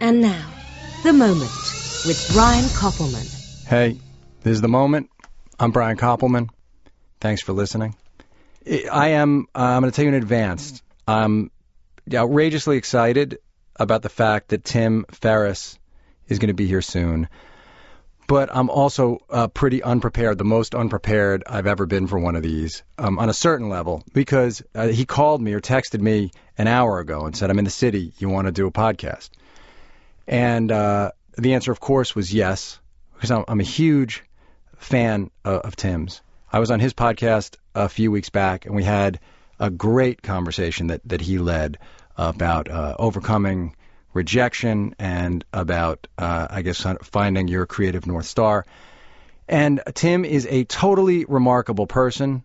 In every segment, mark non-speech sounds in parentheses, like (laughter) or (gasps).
And now, The Moment with Brian Koppelman. Hey, this is The Moment. I'm Brian Koppelman. Thanks for listening. I am, uh, I'm going to tell you in advance, I'm outrageously excited about the fact that Tim Ferriss is going to be here soon. But I'm also uh, pretty unprepared, the most unprepared I've ever been for one of these um, on a certain level, because uh, he called me or texted me an hour ago and said, I'm in the city. You want to do a podcast? And uh, the answer, of course, was yes, because I'm, I'm a huge fan of, Tim's. I was on his podcast a few weeks back, and we had a great conversation that, that he led about uh, overcoming rejection and about, uh, I guess, finding your creative North Star. And Tim is a totally remarkable person.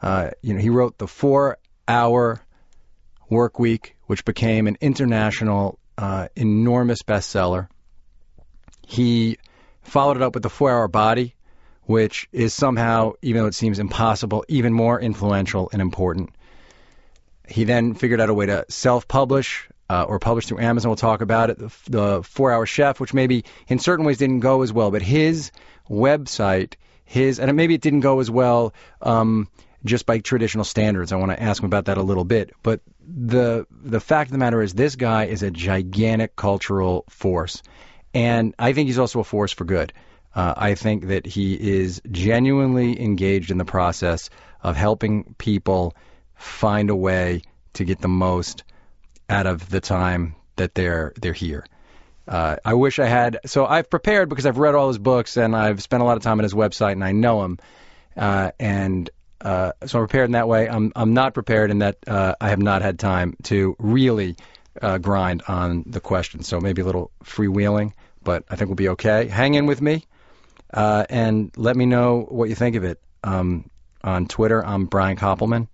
Uh, you know, he wrote the Four Hour Work Week, which became an international, uh, enormous bestseller. He followed it up with the Four Hour Body, which is somehow, even though it seems impossible, even more influential and important. He then figured out a way to self-publish uh, or publish through Amazon. We'll talk about it. The, the Four Hour Chef, which maybe in certain ways didn't go as well, but his website, his and maybe it didn't go as well um, just by traditional standards. I want to ask him about that a little bit. But the the fact of the matter is, this guy is a gigantic cultural force, and I think he's also a force for good. Uh, I think that he is genuinely engaged in the process of helping people find a way to get the most out of the time that they're they're here. Uh, I wish I had. So I've prepared because I've read all his books and I've spent a lot of time on his website and I know him. Uh, and uh, so I'm prepared in that way. I'm I'm not prepared in that uh, I have not had time to really uh, grind on the questions. So maybe a little freewheeling, but I think we'll be okay. Hang in with me uh, and let me know what you think of it. Um, on Twitter, I'm Brian Koppelman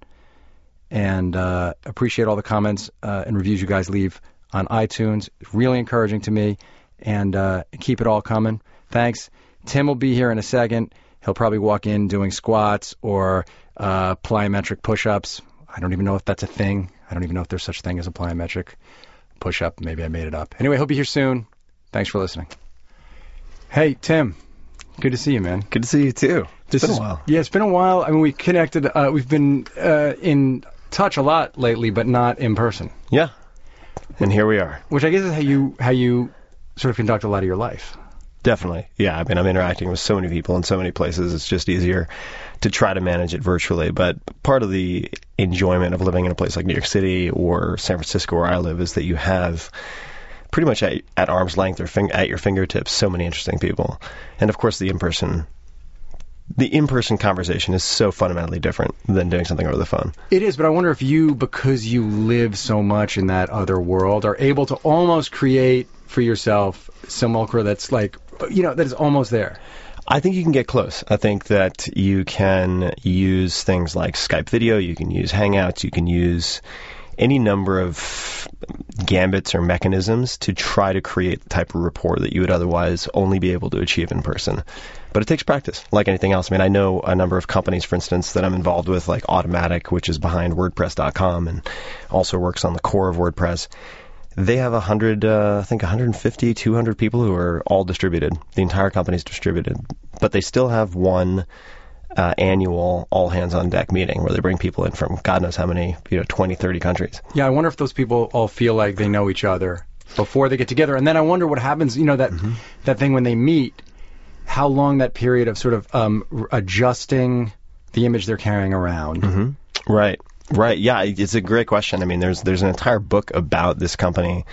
and uh, appreciate all the comments uh, and reviews you guys leave on iTunes. It's really encouraging to me, and keep it all coming. Thanks. Tim will be here in a second. He'll probably walk in doing squats or uh, plyometric push-ups. I don't even know if that's a thing. I don't even know if there's such a thing as a plyometric push-up. Maybe I made it up. Anyway, he'll be here soon. Thanks for listening. Hey, Tim. Good to see you, man. Good to see you too. It's this been is, a while. Yeah, it's been a while. I mean, we connected. Uh, we've been uh, in touch a lot lately, but not in person. Yeah. And here we are. Which I guess is how you how you sort of conduct a lot of your life. Definitely. Yeah. I mean, I'm interacting with so many people in so many places. It's just easier to try to manage it virtually. But part of the enjoyment of living in a place like New York City or San Francisco, where I live, is that you have pretty much at, at arm's length or fin- at your fingertips so many interesting people. And of course, the in person the in-person conversation is so fundamentally different than doing something over the phone. It is, but I wonder if you, because you live so much in that other world, are able to almost create for yourself some simulacra that's like, you know, that is almost there. I think you can get close. I think that you can use things like Skype video, you can use Hangouts, you can use any number of gambits or mechanisms to try to create the type of rapport that you would otherwise only be able to achieve in person. But it takes practice, like anything else. I mean, I know a number of companies, for instance, that I'm involved with, like Automattic, which is behind WordPress.com and also works on the core of WordPress. They have 100, uh, I think 150, 200 people who are all distributed. The entire company is distributed. But they still have one uh, annual all hands on deck meeting where they bring people in from God knows how many, you know, 20, 30 countries. Yeah, I wonder if those people all feel like they know each other before they get together. And then I wonder what happens, you know, that, mm-hmm. that thing when they meet how long that period of sort of um, adjusting the image they're carrying around. Mm-hmm. Right. Right. Yeah, it's a great question. I mean, there's there's an entire book about this company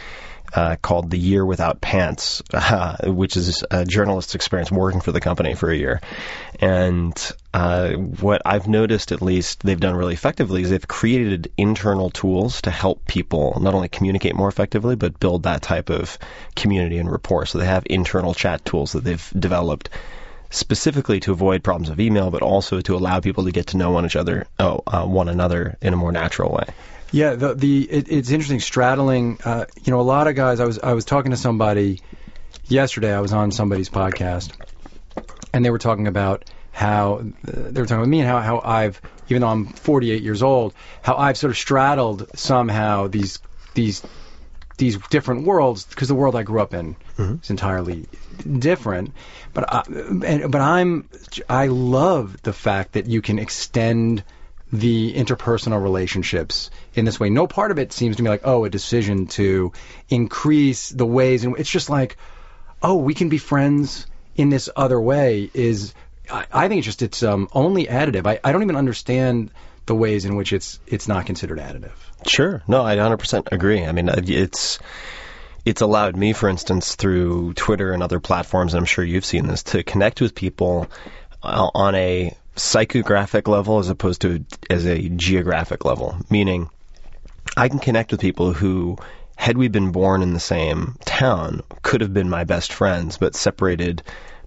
uh, called The Year Without Pants, uh, which is a journalist's experience working for the company for a year. And uh, what I've noticed, at least, they've done really effectively is they've created internal tools to help people not only communicate more effectively, but build that type of community and rapport. So they have internal chat tools that they've developed specifically to avoid problems of email, but also to allow people to get to know one each other, oh, uh, one another in a more natural way. Yeah, the the it, it's interesting straddling. Uh, you know, a lot of guys. I was I was talking to somebody yesterday. I was on somebody's podcast, and they were talking about how uh, they were talking about me and how how I've even though I'm 48 years old, how I've sort of straddled somehow these these these different worlds because the world I grew up in is entirely different. But I, and, but I'm I love the fact that you can extend the interpersonal relationships in this way. No part of it seems to me like oh a decision to increase the ways and it's just like oh we can be friends in this other way is I, I think it's just it's um, only additive. I, I don't even understand the ways in which it's it's not considered additive. Sure. No, I 100% agree. I mean, it's it's allowed me, for instance, through Twitter and other platforms, and I'm sure you've seen this, to connect with people uh, on a psychographic level as opposed to as a geographic level. Meaning, I can connect with people who, had we been born in the same town, could have been my best friends, but separated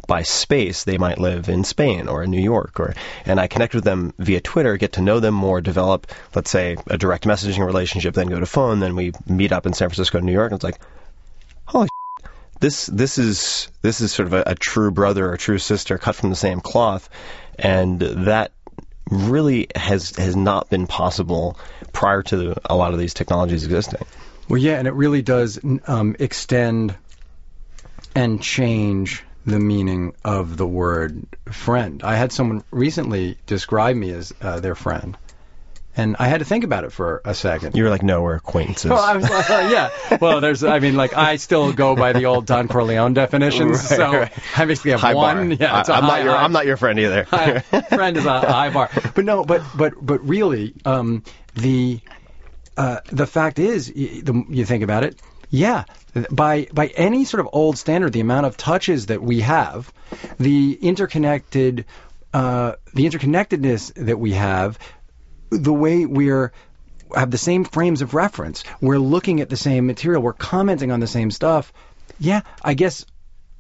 by space, they might live in Spain or in New York, or and I connect with them via Twitter, get to know them more, develop, let's say, a direct messaging relationship, then go to phone, then we meet up in San Francisco, New York, and it's like, holy, shit, this this is this is sort of a, a true brother or true sister cut from the same cloth, and that really has has not been possible prior to a lot of these technologies existing. Well, yeah, and it really does um, extend and change the meaning of the word friend. I had someone recently describe me as uh, their friend, and I had to think about it for a second. You were like, no, we're acquaintances. Well, I was like, uh, yeah. Well, there's, I mean, like, I still go by the old Don Corleone definitions, Right, so right. I basically have high one. bar. Yeah, I, am high- not your high- I'm not your friend either. (laughs) Hi- friend is a high bar. But no, but but but really, um, the uh, the fact is, y- the, you think about it, yeah. By by any sort of old standard, the amount of touches that we have, the interconnected, uh, the interconnectedness that we have, the way we're have the same frames of reference, we're looking at the same material, we're commenting on the same stuff. Yeah, I guess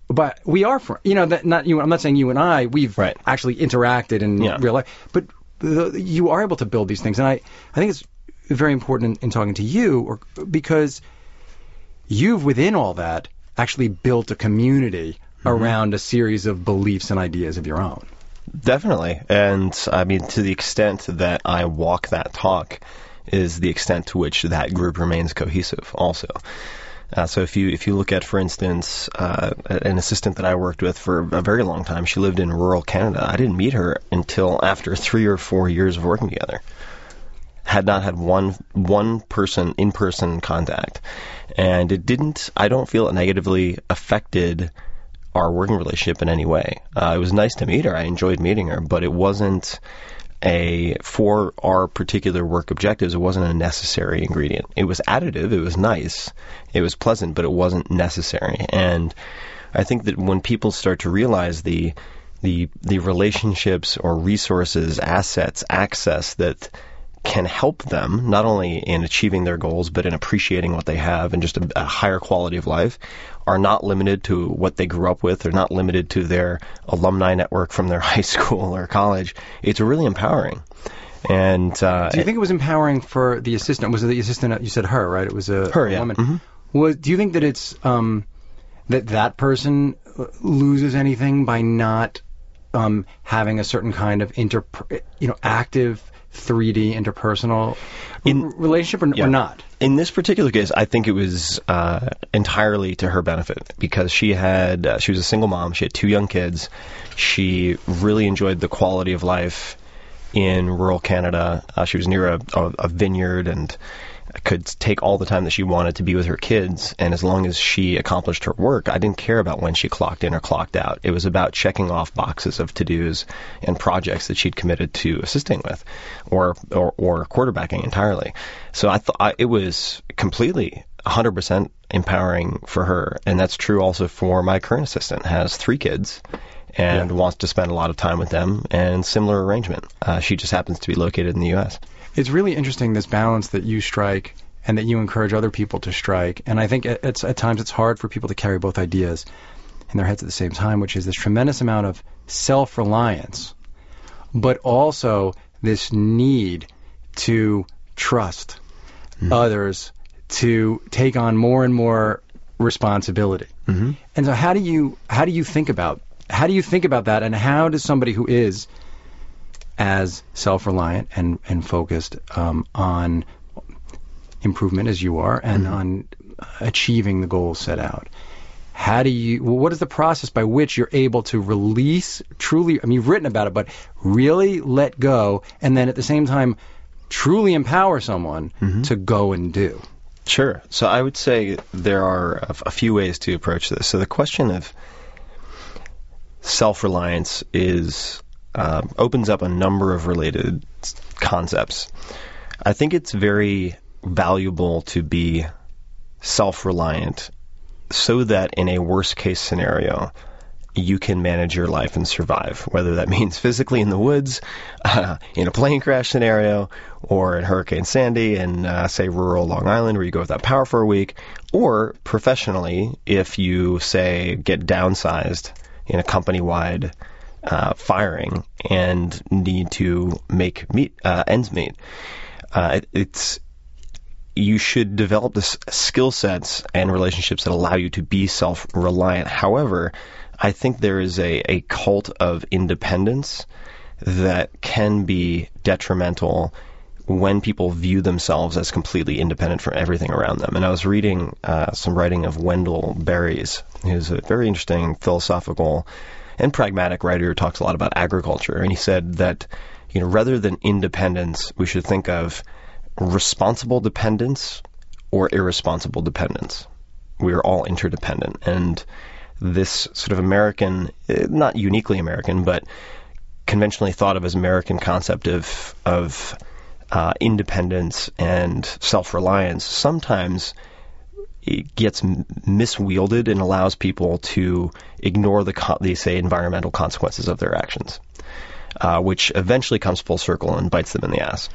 but we are fr- you know that not you I'm not saying you and I we've Right. actually interacted in Yeah. real life but the, you are able to build these things and I I think it's very important in, in talking to you or because you've within all that actually built a community around a series of beliefs and ideas of your own Definitely. And I mean, to the extent that I walk that talk is the extent to which that group remains cohesive also. Uh, so if you if you look at, for instance, uh, an assistant that I worked with for a very long time, she lived in rural Canada. I didn't meet her until after three or four years of working together. Had not had one one person in person contact, and it didn't. I don't feel it negatively affected our working relationship in any way. Uh, it was nice to meet her. I enjoyed meeting her, but it wasn't a for our particular work objectives. It wasn't a necessary ingredient. It was additive. It was nice. It was pleasant, but it wasn't necessary. And I think that when people start to realize the the the relationships or resources, assets, access that can help them not only in achieving their goals but in appreciating what they have and just a, a higher quality of life are not limited to what they grew up with. They're not limited to their alumni network from their (laughs) high school or college. It's really empowering. And uh, do you think it was empowering for the assistant? Was it the assistant you said her right? It was a, Her, a yeah. woman. Mhm. was do you think that it's um that that person loses anything by not um, having a certain kind of inter, you know, active 3D interpersonal In- relationship or, Yeah. or not? In this particular case, I think it was uh, entirely to her benefit because she had uh, she was a single mom. She had two young kids. She really enjoyed the quality of life in rural Canada. Uh, she was near a, a, a vineyard and could take all the time that she wanted to be with her kids. And as long as she accomplished her work, I didn't care about when she clocked in or clocked out. It was about checking off boxes of to dos and projects that she'd committed to assisting with, or or, or quarterbacking entirely. So I thought it was completely 100% empowering for her, and that's true also for my current assistant. Has three kids. And wants to spend a lot of time with them, and similar arrangement. Uh, she just happens to be located in the U.S. It's really interesting this balance that you strike and that you encourage other people to strike. And I think at, it's, at times it's hard for people to carry both ideas in their heads at the same time, which is this tremendous amount of self-reliance, but also this need to trust others to take on more and more responsibility. Mm-hmm. And so how do you how do you think about how do you think about that and how does somebody who is as self-reliant and and focused um, on improvement as you are and on achieving the goals set out. How do you? What is the process by which you're able to release truly? I mean, you've written about it, but really let go, and then at the same time, truly empower someone to go and do. Sure. So I would say there are a, a few ways to approach this. So the question of self-reliance is um, opens up a number of related concepts. I think it's very valuable to be self-reliant so that in a worst case scenario you can manage your life and survive, whether that (laughs) means physically in the woods, uh, in a plane crash scenario, or in Hurricane Sandy in, uh, say, rural Long Island where you go without power for a week, or professionally if you, say, get downsized in a company wide uh, firing and need to make meet, uh, ends meet. Uh, it, it's you should develop this skill sets and relationships that allow you to be self-reliant. However, I think there is a, a cult of independence that can be detrimental when people view themselves as completely independent from everything around them. And I was reading uh, some writing of Wendell Berry's, who's a very interesting philosophical and pragmatic writer who talks a lot about agriculture. And he said that, you know, rather than independence, we should think of responsible dependence or irresponsible dependence. We are all interdependent. And this sort of American, eh, not uniquely American, but conventionally thought of as American concept of, of uh, independence and self-reliance sometimes it gets miswielded and allows people to ignore the, they say, environmental consequences of their actions, uh, which eventually comes full circle and bites them in the ass.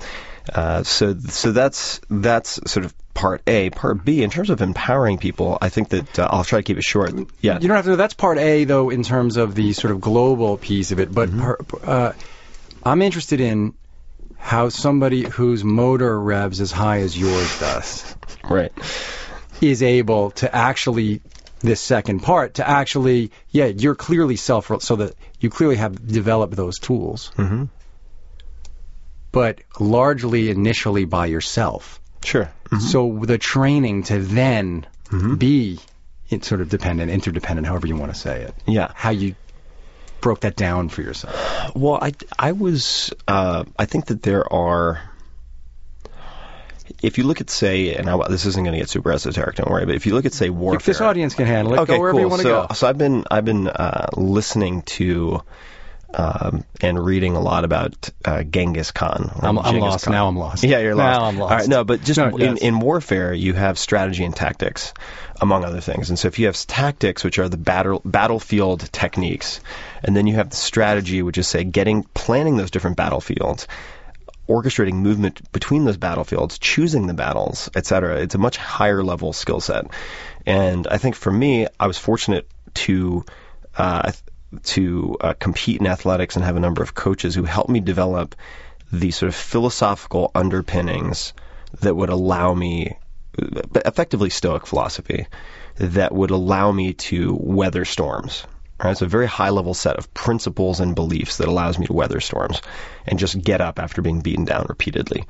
Uh, so, so that's that's sort of part A. Part B, in terms of empowering people, I think that uh, I'll try to keep it short. Yeah, You don't have to. That's part A, though, in terms of the sort of global piece of it. But par, uh, I'm interested in how somebody whose motor revs as high as yours does right. Is able to actually this second part to actually yeah you're clearly self so that you clearly have developed those tools hmm but largely initially by yourself Sure. so the training to then Mhm. be in sort of dependent interdependent however you want to say it Yeah. how you broke that down for yourself Well, I, I was, uh, I think that there are, if you look at, say, and I, this isn't going to get super esoteric, don't worry, but if you look at, say, warfare. if this audience can handle it okay, go wherever cool. you want to so, go so I've been, I've been uh, listening to um, and reading a lot about uh, Genghis Khan. I'm, I'm lost Khan. now I'm lost Yeah, you're lost. now I'm lost All right, no, but just No, in, yes. in warfare, you have strategy and tactics, among other things. And so if you have tactics, which are the battle battlefield techniques, and then you have the strategy, which is say getting planning those different battlefields, orchestrating movement between those battlefields, choosing the battles, etc. It's a much higher level skill set. And I think for me, I was fortunate to uh, to uh, compete in athletics and have a number of coaches who helped me develop the sort of philosophical underpinnings that would allow me, effectively Stoic philosophy, that would allow me to weather storms. It's a very high level set of principles and beliefs that allows me to weather storms and just get up after being beaten down repeatedly,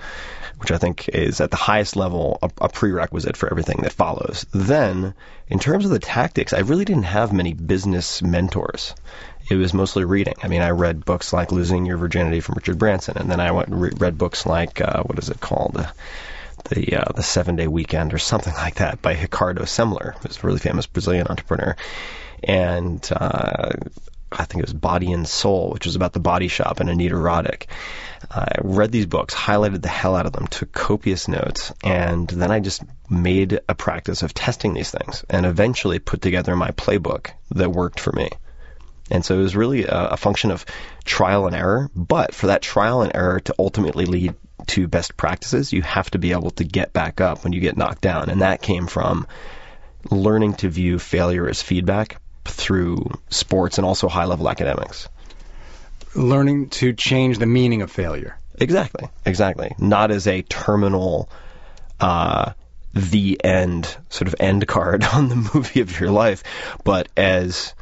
which I think is at the highest level a, a prerequisite for everything that follows. Then, in terms of the tactics, I really didn't have many business mentors. It was mostly reading. I mean, I read books like Losing Your Virginity from Richard Branson, and then I went re- read books like uh, what is it called? Uh, the uh, the seven day weekend or something like that by Ricardo Semler, who's a really famous Brazilian entrepreneur. And uh, I think it was Body and Soul, which was about the body shop and Anita Roddick. I read these books, highlighted the hell out of them, took copious notes, and then I just made a practice of testing these things and eventually put together my playbook that worked for me. And so it was really a, a function of trial and error. But for that trial and error to ultimately lead to best practices, you have to be able to get back up when you get knocked down. And that came from learning to view failure as feedback through sports and also high level academics. learning to change the meaning of failure Exactly, exactly. Not as a terminal, uh, the end sort of end card (laughs) on the movie of your life, but as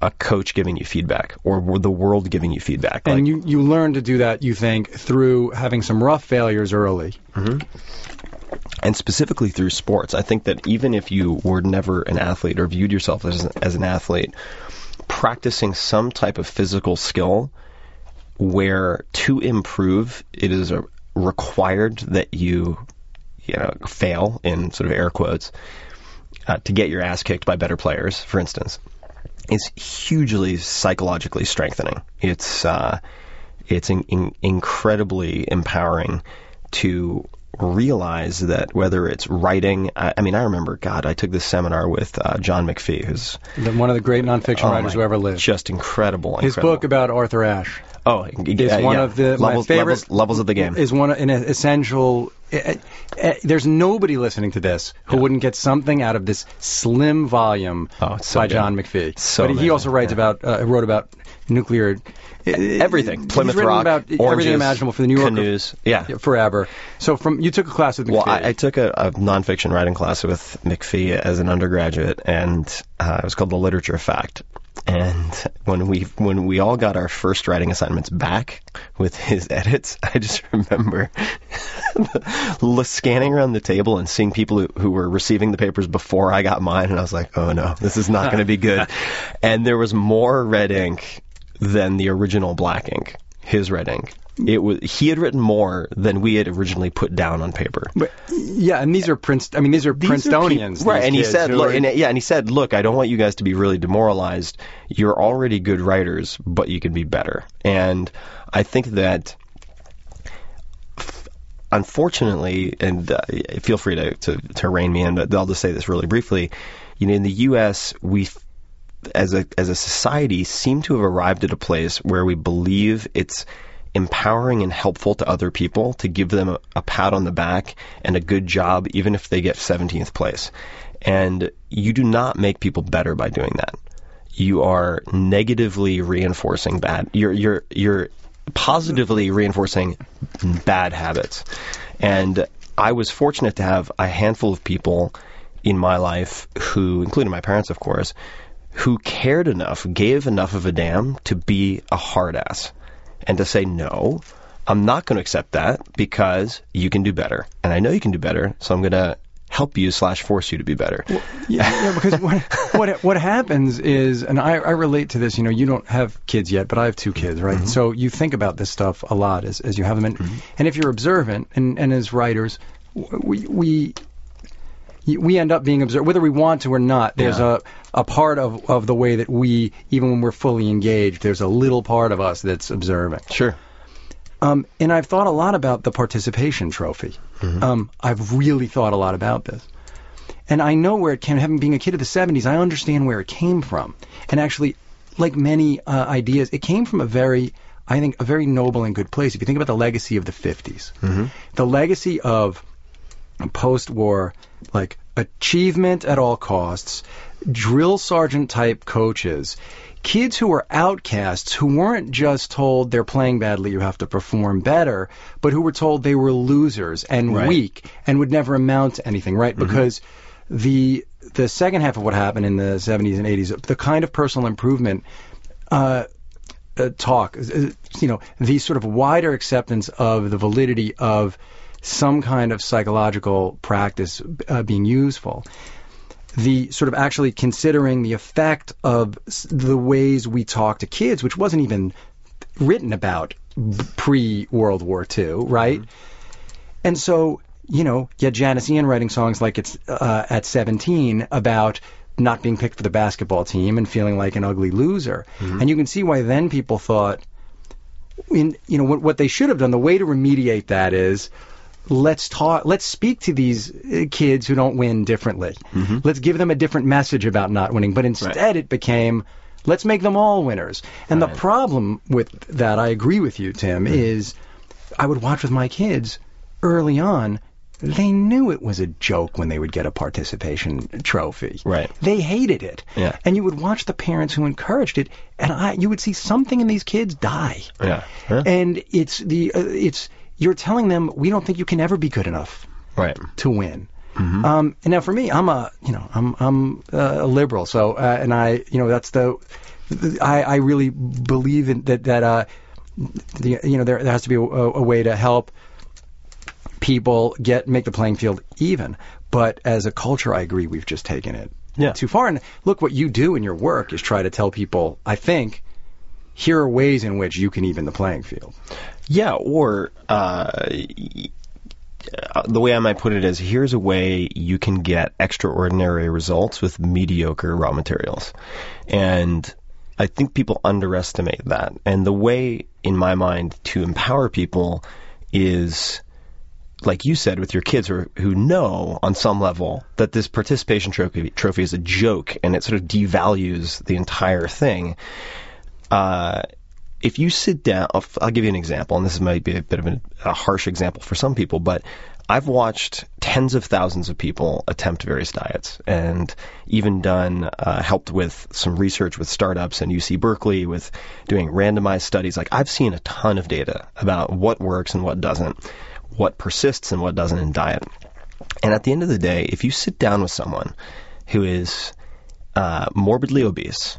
a coach giving you feedback or the world giving you feedback. and Like, you you learn to do that you think through having some rough failures early and specifically through sports. I think that even if you were never an athlete or viewed yourself as, as an athlete, practicing some type of physical skill where to improve it is required that you you know fail in sort of air quotes uh, to get your ass kicked by better players for instance is hugely psychologically strengthening it's uh, it's in, in, incredibly empowering to realize that whether it's writing, I, I, mean, I remember, God, I took this seminar with uh, John McPhee, who's one of the great nonfiction oh writers who ever lived. Just incredible. His book about Arthur Ashe. Oh, is uh, one yeah. of the levels, my favorite levels, levels of the game. Is one an essential. Uh, uh, there's nobody listening to this who Yeah. wouldn't get something out of this slim volume Oh, so by good. John McPhee. So but he also writes yeah. about uh, wrote about nuclear Everything. Plymouth Rock, about oranges, everything imaginable for the New Yorker canoes. Yeah. forever. So from you took a class with McPhee. Well, I, I took a, a nonfiction writing class with McPhee as an undergraduate, and uh, it was called the Literature Fact. And when we when we all got our first writing assignments back with his (laughs) edits, I just remember (laughs) scanning around the table and seeing people who, who were receiving the papers before I got mine, and I was like, "Oh no, this is not going to be good." (laughs) and there was more red ink than the original black ink. His red ink. It was he had written more than we had originally put down on paper. But, yeah, and these are Prince. I mean, these are These are Princetonians, peop- right? And he said, look, are- and, yeah, and he said, look, I don't want you guys to be really demoralized. You're already good writers, but you can be better. And I think that, unfortunately, and uh, feel free to, to to rein me in, but I'll just say this really briefly. You know, in the U.S., we f- as a as a society seem to have arrived at a place where we believe it's empowering and helpful to other people to give them a, a pat on the back and a good job even if they get 17th place. And you do not make people better by doing that. You are negatively reinforcing bad. You're you're you're positively reinforcing bad habits. And I was fortunate to have a handful of people in my life who, including my parents, of course, who cared enough, gave enough of a damn to be a hard ass and to say, no, I'm not going to accept that because you can do better. And I know you can do better, so I'm going to help you slash force you to be better. Yeah, yeah, because what (laughs) what what happens is, and I, I relate to this. You know, you don't have kids yet, but I have two kids, right? Mm-hmm. So you think about this stuff a lot as as you have them, and, mm-hmm. and if you're observant, and and as writers, we we we end up being observed, whether we want to or not. There's Yeah. a a part of of the way that we, even when we're fully engaged, there's a little part of us that's observing. Sure. Um, and I've thought a lot about the participation trophy. Um, I've really thought a lot about this. And I know where it came, having being a kid of the 70s, I understand where it came from. And actually, like many uh, ideas, it came from a very, I think, a very noble and good place. If you think about the legacy of the 50s, the legacy of post-war, like achievement at all costs, drill sergeant type coaches, kids who were outcasts who weren't just told they're playing badly, you have to perform better, but who were told they were losers and Right. weak and would never amount to anything, right? Because the the second half of what happened in the 70s and 80s, the kind of personal improvement uh, uh, talk, uh, you know, the sort of wider acceptance of the validity of some kind of psychological practice uh, being useful. The sort of actually considering the effect of the ways we talk to kids, which wasn't even written about pre World War II, right? And so, you know, you had Janis Ian writing songs like it's uh, at 17 about not being picked for the basketball team and feeling like an ugly loser. And you can see why then people thought, in, you know, what, what they should have done, the way to remediate that is let's talk, let's speak to these uh, kids who don't win differently. Let's give them a different message about not winning. But instead it became, let's make them all winners. And the problem with that, I agree with you, Tim, is I would watch with my kids early on. They knew it was a joke when they would get a participation trophy. Right. They hated it. Yeah. And you would watch the parents who encouraged it, and I, you would see something in these kids die. Yeah. Huh? And it's the, uh, it's you're telling them we don't think you can ever be good enough Right. to win. Um, and now for me, I'm a, you know, I'm I'm uh, a liberal, so uh, and I, you know, that's the, I I really believe in that that uh, the, you know there, there has to be a, a way to help people get make the playing field even. But as a culture, I agree we've just taken it Yeah. too far. And look, what you do in your work is try to tell people, I think, here are ways in which you can even the playing field. Yeah, or uh, uh, the way I might put it is here's a way you can get extraordinary results with mediocre raw materials. And I think people underestimate that. And the way, in my mind, to empower people is like you said with your kids who, who know on some level that this participation trophy, trophy is a joke and it sort of devalues the entire thing. Uh, if you sit down, I'll, give you an example, and this might be a bit of a, a harsh example for some people, but I've watched tens of thousands of people attempt various diets, and even done uh, helped with some research with startups and UC Berkeley with doing randomized studies. Like I've seen a ton of data about what works and what doesn't, what persists and what doesn't in diet. And at the end of the day, if you sit down with someone who is uh, morbidly obese,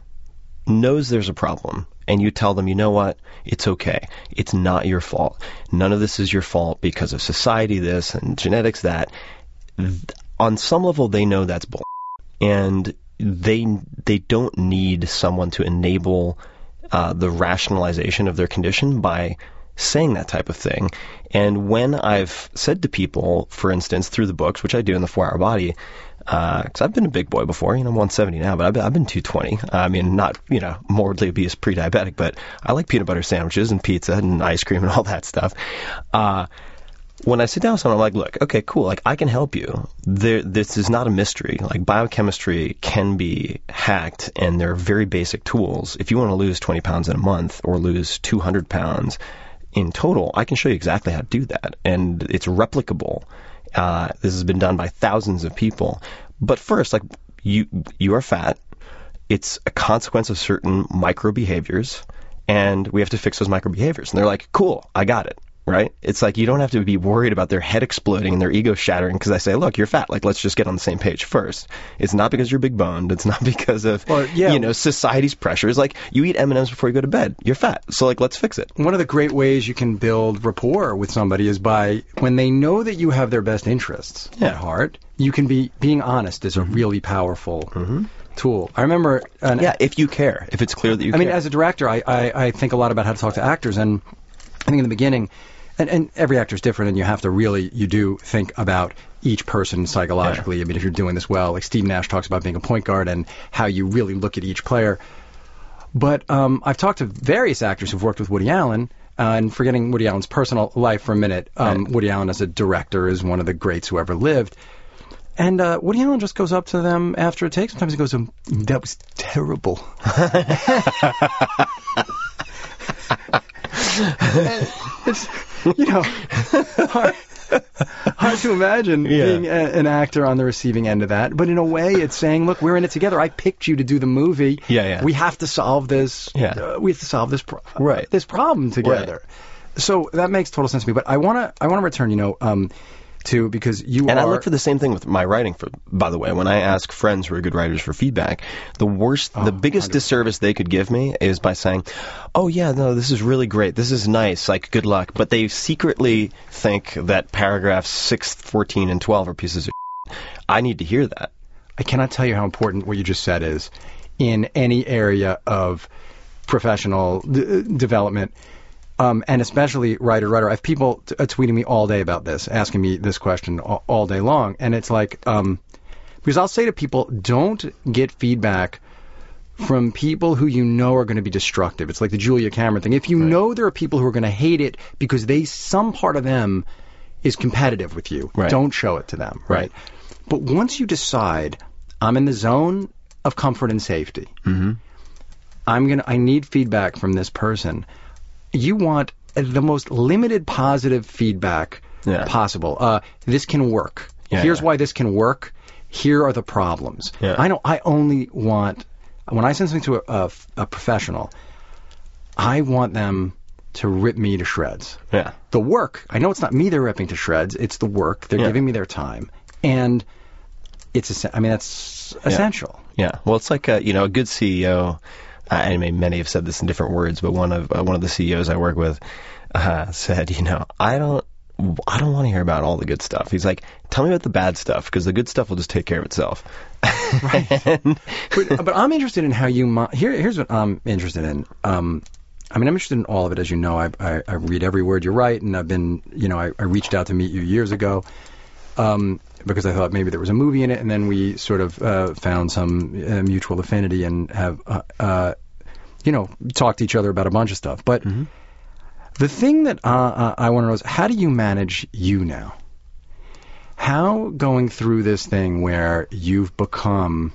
knows there's a problem and you tell them, you know what, it's okay. It's not your fault. None of this is your fault because of society this and genetics that. Th- on some level, they know that's bull, and they they don't need someone to enable uh, the rationalization of their condition by saying that type of thing. And when I've said to people, for instance, through the books, which I do in the Four Hour Body, because I've been a big boy before, you know, I'm 170 now, but I've been, I've been 220. I mean, not, you know, morbidly obese, pre-diabetic, but I like peanut butter sandwiches and pizza and ice cream and all that stuff. Uh, when I sit down with someone, I'm like, look, okay, cool, like I can help you. There, this is not a mystery. Like biochemistry can be hacked, and there are very basic tools. If you want to lose 20 pounds in a month or lose 200 pounds in total, I can show you exactly how to do that, and it's replicable. Uh, this has been done by thousands of people. But first, like you, you are fat. It's a consequence of certain micro behaviors, and we have to fix those micro behaviors. And they're like, cool, I got it. Right? It's like you don't have to be worried about their head exploding and their ego shattering because I say, look, you're fat. Like, let's just get on the same page first. It's not because you're big boned. It's not (laughs) because of, Well, yeah. you know, society's pressures. Like, you eat M&Ms before you go to bed. You're fat. So, like, let's fix it. One of the great ways you can build rapport with somebody is by when they know that you have their best interests Yeah. at heart, you can be being honest is a mm-hmm. really powerful mm-hmm. tool. I remember an, Yeah, if you care. If it's clear that you care. I mean, as a director, I, I, I think a lot about how to talk to actors, and I think in the beginning, and, and every actor is different, and you have to really, you do think about each person psychologically. I mean, if you're doing this well, like Steve Nash talks about being a point guard and how you really look at each player. But um, I've talked to various actors who've worked with Woody Allen, uh, and forgetting Woody Allen's personal life for a minute, um, Woody Allen as a director is one of the greats who ever lived. And uh, Woody Allen just goes up to them after a take. Sometimes he goes, "That was terrible." (laughs) (laughs) (laughs) It's you know (laughs) hard, hard to imagine Yeah. being a, an actor on the receiving end of that. But in a way, it's saying, "Look, we're in it together. I picked you to do the movie. Yeah, yeah. We have to solve this. Yeah. uh, we have to solve this pro- Right. this problem together." So that makes total sense to me. But I want to I want to return, you know, um, to because you And are I look for the same thing with my writing. For by the way, when I ask friends who are good writers for feedback, the worst, Oh, the biggest 100%. disservice they could give me is by saying, "Oh yeah, no, this is really great. This is nice. Like good luck." But they secretly think that paragraphs six, fourteen, and twelve are pieces of. Shit. I need to hear that. I cannot tell you how important what you just said is in any area of professional d- development. Um, and especially writer, writer. I have people t- uh, tweeting me all day about this, asking me this question all, all day long, and it's like, um, because I'll say to people, don't get feedback from people who you know are going to be destructive. It's like the Julia Cameron thing. If you know there are people who are going to hate it because they some part of them is competitive with you, Right. don't show it to them, Right. right? But once you decide I'm in the zone of comfort and safety, Mm-hmm. I'm gonna I need feedback from this person. You want the most limited positive feedback Yeah. possible. Uh, this can work. Yeah, Here's yeah. why this can work. Here are the problems. I don't. I only want when I send something to a, a, a professional. I want them to rip me to shreds Yeah. the work. I know it's not me they're ripping to shreds. It's the work. They're giving me their time, and it's. I mean, that's essential. Yeah. Well, it's like a, you know a good CEO. Uh, I mean, many have said this in different words, but one of uh, one of the CEOs I work with uh, said, you know, I don't I don't want to hear about all the good stuff. He's like, tell me about the bad stuff because the good stuff will just take care of itself. (laughs) Right. And- but, but I'm interested in how you. Mo- here, here's what I'm interested in. Um, I mean, I'm interested in all of it, as you know. I, I, I read every word you write, and I've been, you know, I, I reached out to meet you years ago um, because I thought maybe there was a movie in it, and then we sort of uh, found some uh, mutual affinity and have, uh, uh, you know, talked to each other about a bunch of stuff. But the thing that uh, uh, I want to know is how do you manage you now? How going through this thing where you've become,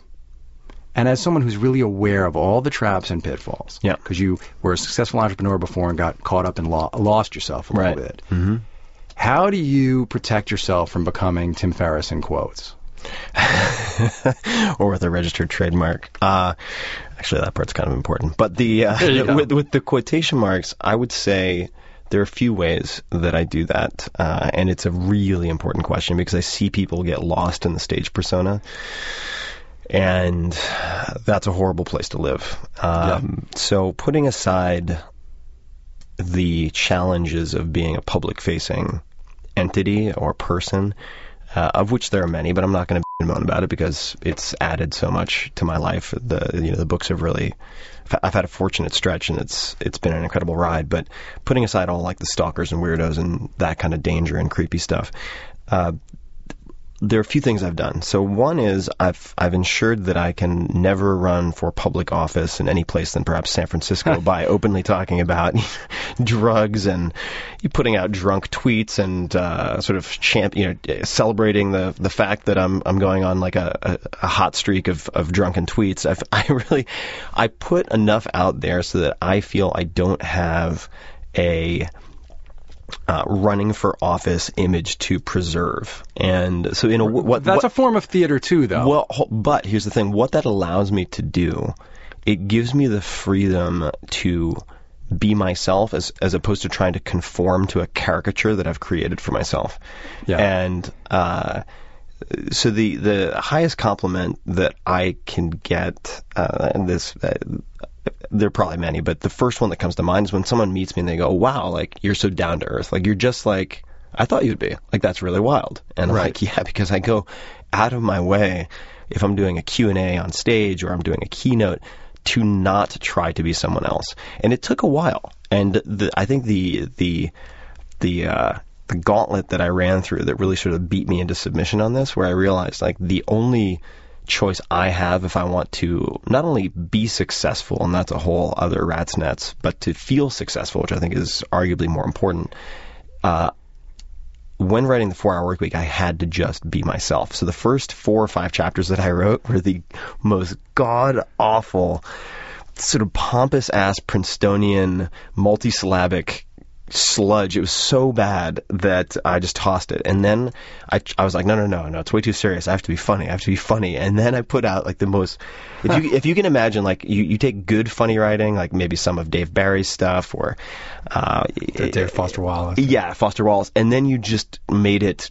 and as someone who's really aware of all the traps and pitfalls, Yeah. because you were a successful entrepreneur before and got caught up and lo- lost yourself a Right. little bit. hmm How do you protect yourself from becoming Tim Ferriss in quotes? (laughs) or with a registered trademark. Uh, actually, that part's kind of important. But the uh, with, with the quotation marks, I would say there are a few ways that I do that, uh, and it's a really important question because I see people get lost in the stage persona. And that's a horrible place to live. Um, So, putting aside the challenges of being a public facing entity or person, uh, of which there are many, but I'm not going to moan about it because it's added so much to my life. The you know the books have really, I've had a fortunate stretch and it's it's been an incredible ride. But putting aside all like the stalkers and weirdos and that kind of danger and creepy stuff, uh, there are a few things I've done. So one is I've I've ensured that I can never run for public office in any place than perhaps San Francisco (laughs) by openly talking about (laughs) drugs and putting out drunk tweets and uh, sort of champ, you know, celebrating the the fact that I'm I'm going on like a, a, a hot streak of, of drunken tweets. I've, (laughs) I really I put enough out there so that I feel I don't have a uh, running for office image to preserve. And so, you know, what That's what, a form of theater too, though. well, but here's the thing: what that allows me to do, it gives me the freedom to be myself, as as opposed to trying to conform to a caricature that I've created for myself. Yeah. And uh, so the the highest compliment that I can get, uh, and this. There are probably many, but the first one that comes to mind is when someone meets me and they go, "Wow, like you're so down to earth. Like you're just like I thought you'd be. Like that's really wild." And I'm like, (laughs) "Yeah, because I go out of my way if I'm doing a Q&A on stage or I'm doing a keynote to not try to be someone else." And it took a while. And the, I think the the the uh, the gauntlet that I ran through that really sort of beat me into submission on this, where I realized like the only choice I have if I want to not only be successful, and that's a whole other rat's nets, but to feel successful, which I think is arguably more important. Uh, when writing the Four Hour Work Week, I had to just be myself. So the first four or five chapters that I wrote were the most god awful, sort of pompous ass Princetonian multisyllabic sludge. It was so bad that I just tossed it. And then I, I was like, no, no, no, no, it's way too serious. I have to be funny. I have to be funny. And then I put out like the most, if you, if you can imagine, like you, you take good funny writing, like maybe some of Dave Barry's stuff or, uh, Dave Foster Wallace. yeah, Foster Wallace, and then you just made it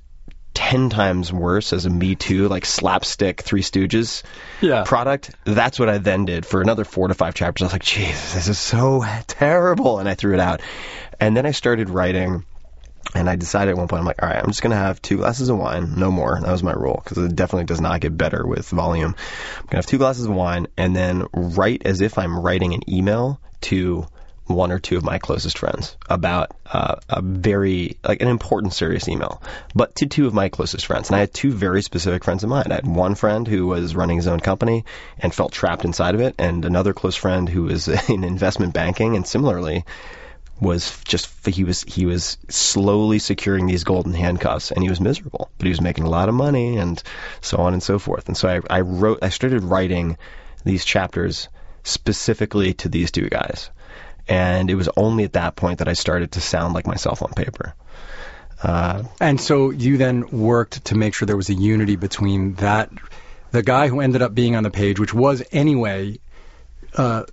ten times worse as a Me Too, like slapstick Three Stooges Yeah. product. That's what I then did for another four to five chapters. I was like, Jesus, this is so (laughs) terrible, and I threw it out. And then I started writing. And I decided at one point, I'm like, all right, I'm just going to have two glasses of wine, no more. That was my rule because it definitely does not get better with volume. I'm going to have two glasses of wine and then write as if I'm writing an email to one or two of my closest friends about uh, a very, like an important, serious email, but to two of my closest friends. And I had two very specific friends of mine. I had one friend who was running his own company and felt trapped inside of it, and another close friend who was (laughs) in investment banking and similarly was just he was he was slowly securing these golden handcuffs and he was miserable but he was making a lot of money and so on and so forth and so I, I wrote I started writing these chapters specifically to these two guys and it was only at that point that I started to sound like myself on paper uh, And so you then worked to make sure there was a unity between that, the guy who ended up being on the page, which was anyway, uh,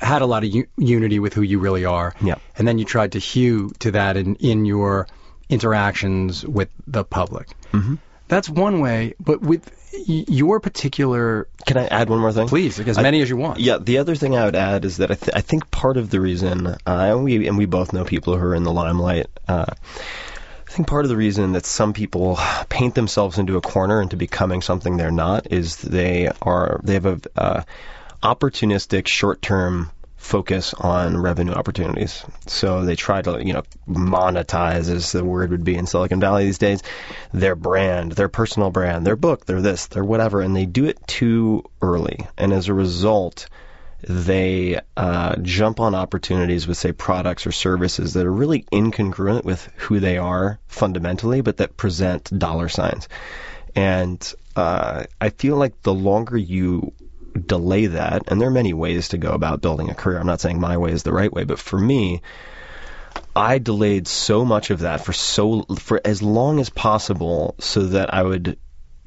had a lot of u- unity with who you really are. Yep. And then you tried to hew to that in, in your interactions with the public. Mm-hmm. That's one way, but with your particular, can I add one more thing please, as I- many as you want. Yeah, the other thing I would add is that I, th- I think part of the reason, uh, and we and we both know people who are in the limelight. Uh, I think part of the reason that some people paint themselves into a corner into becoming something they're not is they are they have a uh, opportunistic short-term focus on revenue opportunities. So they try to, you know, monetize, as the word would be in Silicon Valley these days, their brand, their personal brand, their book, their this, their whatever, and they do it too early. And as a result, they uh, jump on opportunities with, say, products or services that are really incongruent with who they are fundamentally, but that present dollar signs. And uh, I feel like the longer you delay that, and there are many ways to go about building a career. I'm not saying my way is the right way, but for me, I delayed so much of that for so for as long as possible so that I would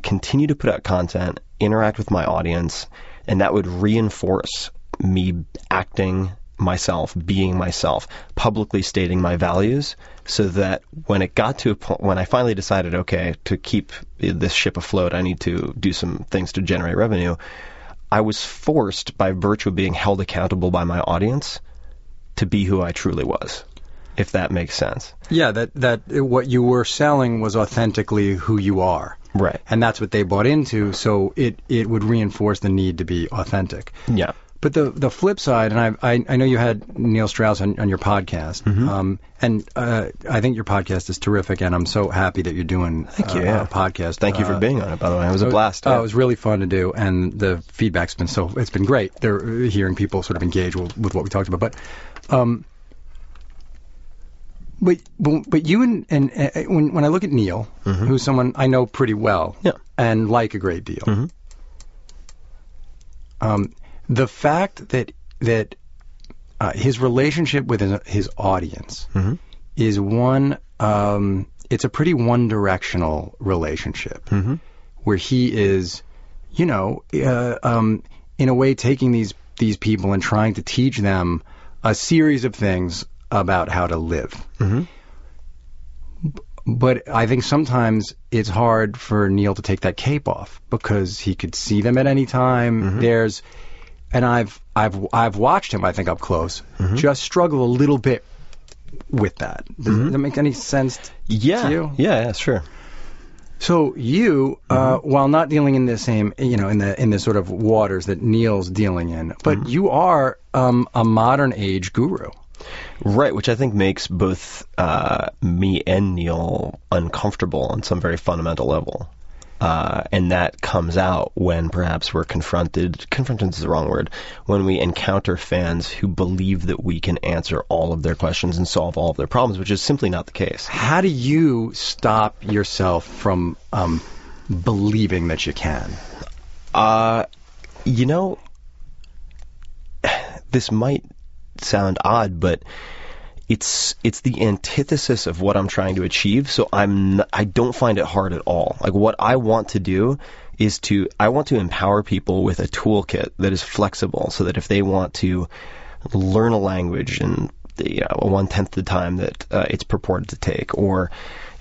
continue to put out content, interact with my audience, and that would reinforce me acting myself, being myself, publicly stating my values, so that when it got to a point, when I finally decided, okay, to keep this ship afloat, I need to do some things to generate revenue. I was forced, by virtue of being held accountable by my audience, to be who I truly was, if that makes sense. Yeah, that that what you were selling was authentically who you are. Right. And that's what they bought into, so it it would reinforce the need to be authentic. Yeah. But the the flip side, and I I, I know you had Neil Strauss on, on your podcast, Mm-hmm. um, and uh, I think your podcast is terrific, and I'm so happy that you're doing Thank you, uh, yeah. a podcast. Thank you for Uh, being on it, by the way. It was a blast. Oh, yeah. it was really fun to do, and the feedback's been so it's been great. They're uh, hearing people sort of engage with, with what we talked about, but um, but but but you and and uh, when when I look at Neil, who's someone I know pretty well, Mm-hmm. Yeah. and like a great deal, Mhm. um, the fact that that uh, his relationship with his, his audience Mhm. is one. Um, it's a pretty one-directional relationship Mhm. where he is, you know, uh, um, in a way taking these these people and trying to teach them a series of things about how to live. Mhm. But I think sometimes it's hard for Neil to take that cape off because he could see them at any time. There's, and I've I've I've watched him. I think up close, just struggle a little bit with that. Does that make any sense? t- Yeah. to you? Yeah, yeah, sure. So you, uh, while not dealing in the same, you know, in the in the sort of waters that Neil's dealing in, but you are um, a modern age guru. Right, which I think makes both uh, me and Neil uncomfortable on some very fundamental level. Uh, and that comes out when perhaps we're confronted, confronted is the wrong word, when we encounter fans who believe that we can answer all of their questions and solve all of their problems, which is simply not the case. How do you stop yourself from um, believing that you can? Uh, you know, (sighs) this might sound odd, but it's it's the antithesis of what I'm trying to achieve. So I'm I don't find it hard at all. Like what I want to do is to I want to empower people with a toolkit that is flexible, so that if they want to learn a language in the uh, one tenth the time that uh, it's purported to take, or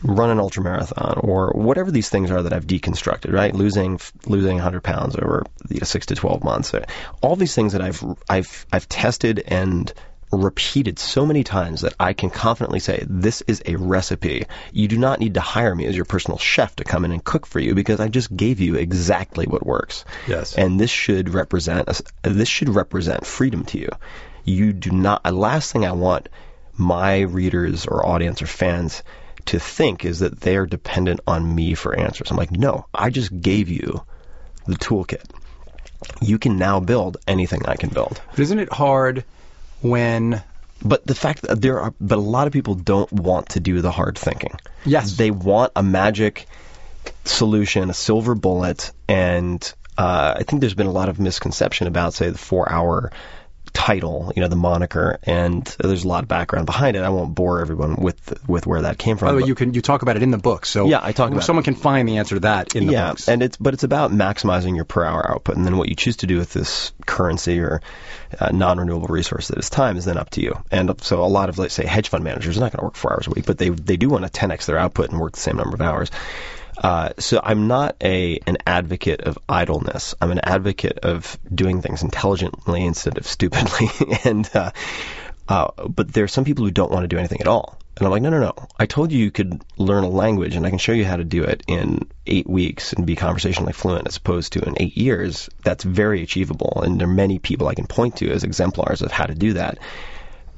run an ultra marathon, or whatever these things are that I've deconstructed, right? Losing losing 100 pounds over you know, six to 12 months, all these things that I've I've I've tested and repeated so many times that I can confidently say this is a recipe. You do not need to hire me as your personal chef to come in and cook for you because I just gave you exactly what works. Yes. And this should represent this should represent freedom to you. You do not. The last thing I want my readers or audience or fans to think is that they are dependent on me for answers. I'm like, no, I just gave you the toolkit. You can now build anything I can build. But isn't it hard when But the fact that there are, but a lot of people don't want to do the hard thinking. Yes. They want a magic solution, a silver bullet, and uh, I think there's been a lot of misconception about, say, the four-hour title, you know, the moniker, and there's a lot of background behind it. I won't bore everyone with with where that came from. by the way, but- you can you talk about it in the book. So Yeah, I talk about someone can find the answer to that in the yeah, books. and it's but it's about maximizing your per hour output, and then what you choose to do with this currency or uh, non-renewable resource that is time is then up to you. And so a lot of let's say hedge fund managers are not going to work four hours a week, but they they do want to 10x their output and work the same number of hours. Uh, so I'm not a an advocate of idleness. I'm an advocate of doing things intelligently instead of stupidly. (laughs) and uh, uh, but there are some people who don't want to do anything at all. And I'm like, no, no, no. I told you you could learn a language, and I can show you how to do it in eight weeks and be conversationally fluent, as opposed to in eight years. That's very achievable, and there are many people I can point to as exemplars of how to do that.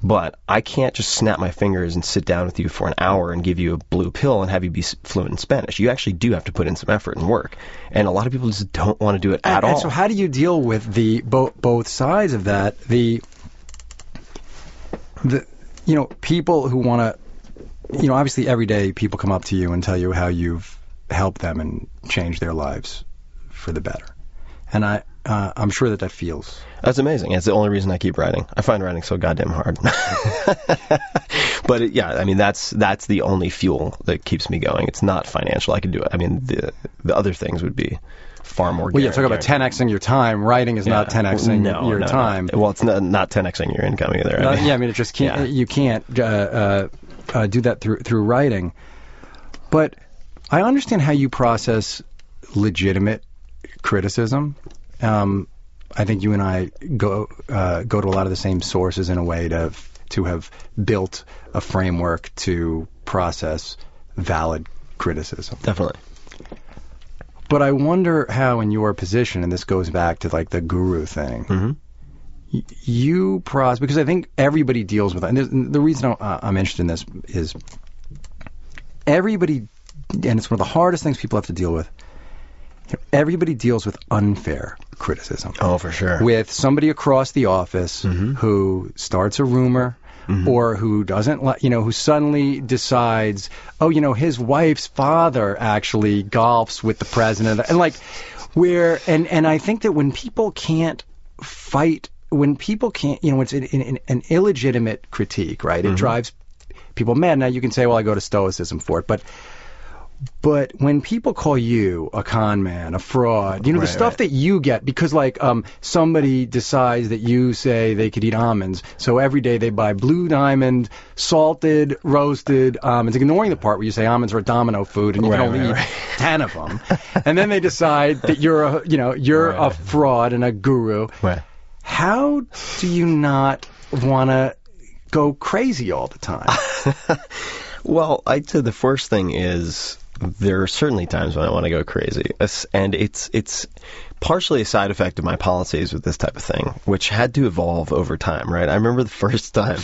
But I can't just snap my fingers and sit down with you for an hour and give you a blue pill and have you be fluent in Spanish. You actually do have to put in some effort and work, and a lot of people just don't want to do it at and, all. and so how do you deal with the both both sides of that? The the you know people who want to you know obviously every day people come up to you and tell you how you've helped them and changed their lives for the better, and I uh, I'm sure that that feels That's amazing. It's the only reason I keep writing. I find writing so goddamn hard. (laughs) but it, yeah, I mean that's that's the only fuel that keeps me going. It's not financial. I can do it. I mean the the other things would be far more. well. Yeah, talk about guaranteed. 10xing your time. Writing is not Yeah. 10xing no, your no, no. time. Well, it's not not 10xing your income either. I mean, yeah, I mean, it just can't. Yeah. You can't uh, uh, uh, do that through through writing. But I understand how you process legitimate criticism. Um, I think you and I go uh, go to a lot of the same sources in a way to to have built a framework to process valid criticism. definitely. But I wonder how, in your position, and this goes back to like the guru thing, Mhm. y- you process because I think everybody deals with it. And the reason I'm interested in this is everybody, and it's one of the hardest things people have to deal with. Everybody deals with unfair criticism. Oh, for sure. with somebody across the office mm-hmm. who starts a rumor mm-hmm. or who doesn't you know who suddenly decides oh you know his wife's father actually golfs with the president. And like where and and I think that when people can't fight when people can't you know it's an, an, an illegitimate critique right? It mm-hmm. drives people mad. Now you can say well I go to stoicism for it but but when people call you a con man, a fraud, you know, the stuff right. that you get because like um somebody decides that you say they could eat almonds, so every day they buy blue diamond, salted, roasted almonds, ignoring the part where you say almonds are a domino food and you Right, can only right, eat (laughs) ten of them, and then they decide that you're a you know you're a fraud and a guru. Right. How do you not want to go crazy all the time? (laughs) Well, I'd say the first thing is there are certainly times when I want to go crazy, and it's it's partially a side effect of my policies with this type of thing, which had to evolve over time. Right? I remember the (laughs) first time.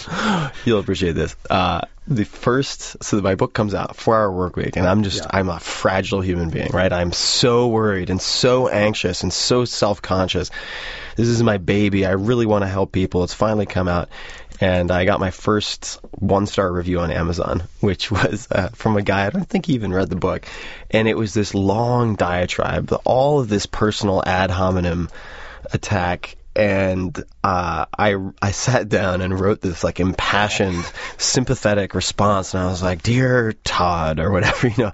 (gasps) You'll appreciate this. Uh, the first, so my book comes out, four hour work week, and I'm just, Yeah. I'm a fragile human being, right? I'm so worried and so anxious and so self conscious. This is my baby. I really want to help people. It's finally come out. And I got my first one star review on Amazon, which was uh, from a guy, I don't think he even read the book. And it was this long diatribe, all of this personal ad hominem attack and uh, I I sat down and wrote this like impassioned, sympathetic response, and I was like, "Dear Todd," or whatever, (laughs) you know,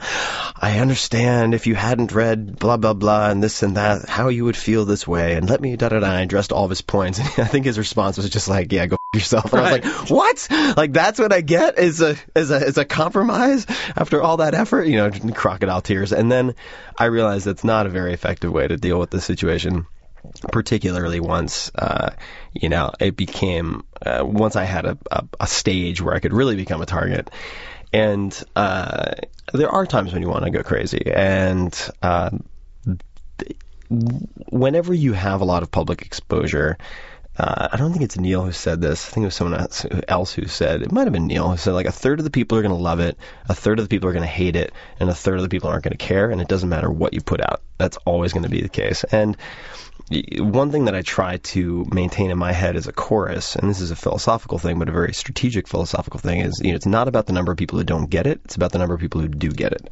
I understand if you hadn't read blah blah blah and this and that, how you would feel this way, and let me da da da. I addressed all of his points, (laughs) and I think his response was just like, "Yeah, go yourself." And I was like, "What? Like that's what I get is a is a is a compromise after all that effort?" You know, crocodile tears, and then I realized that's not a very effective way to deal with the situation particularly once uh, you know it became uh, once I had a, a, a stage where I could really become a target. And uh, there are times when you want to go crazy, and uh, whenever you have a lot of public exposure. Uh, I don't think it's Neil who said this. I think it was someone else- who said it might have been Neil who said like a third of the people are going to love it, a third of the people are going to hate it, and a third of the people aren't going to care. And it doesn't matter what you put out. That's always going to be the case. And one thing that I try to maintain in my head as a chorus, and this is a philosophical thing, but a very strategic philosophical thing, is you know it's not about the number of people who don't get it; it's about the number of people who do get it.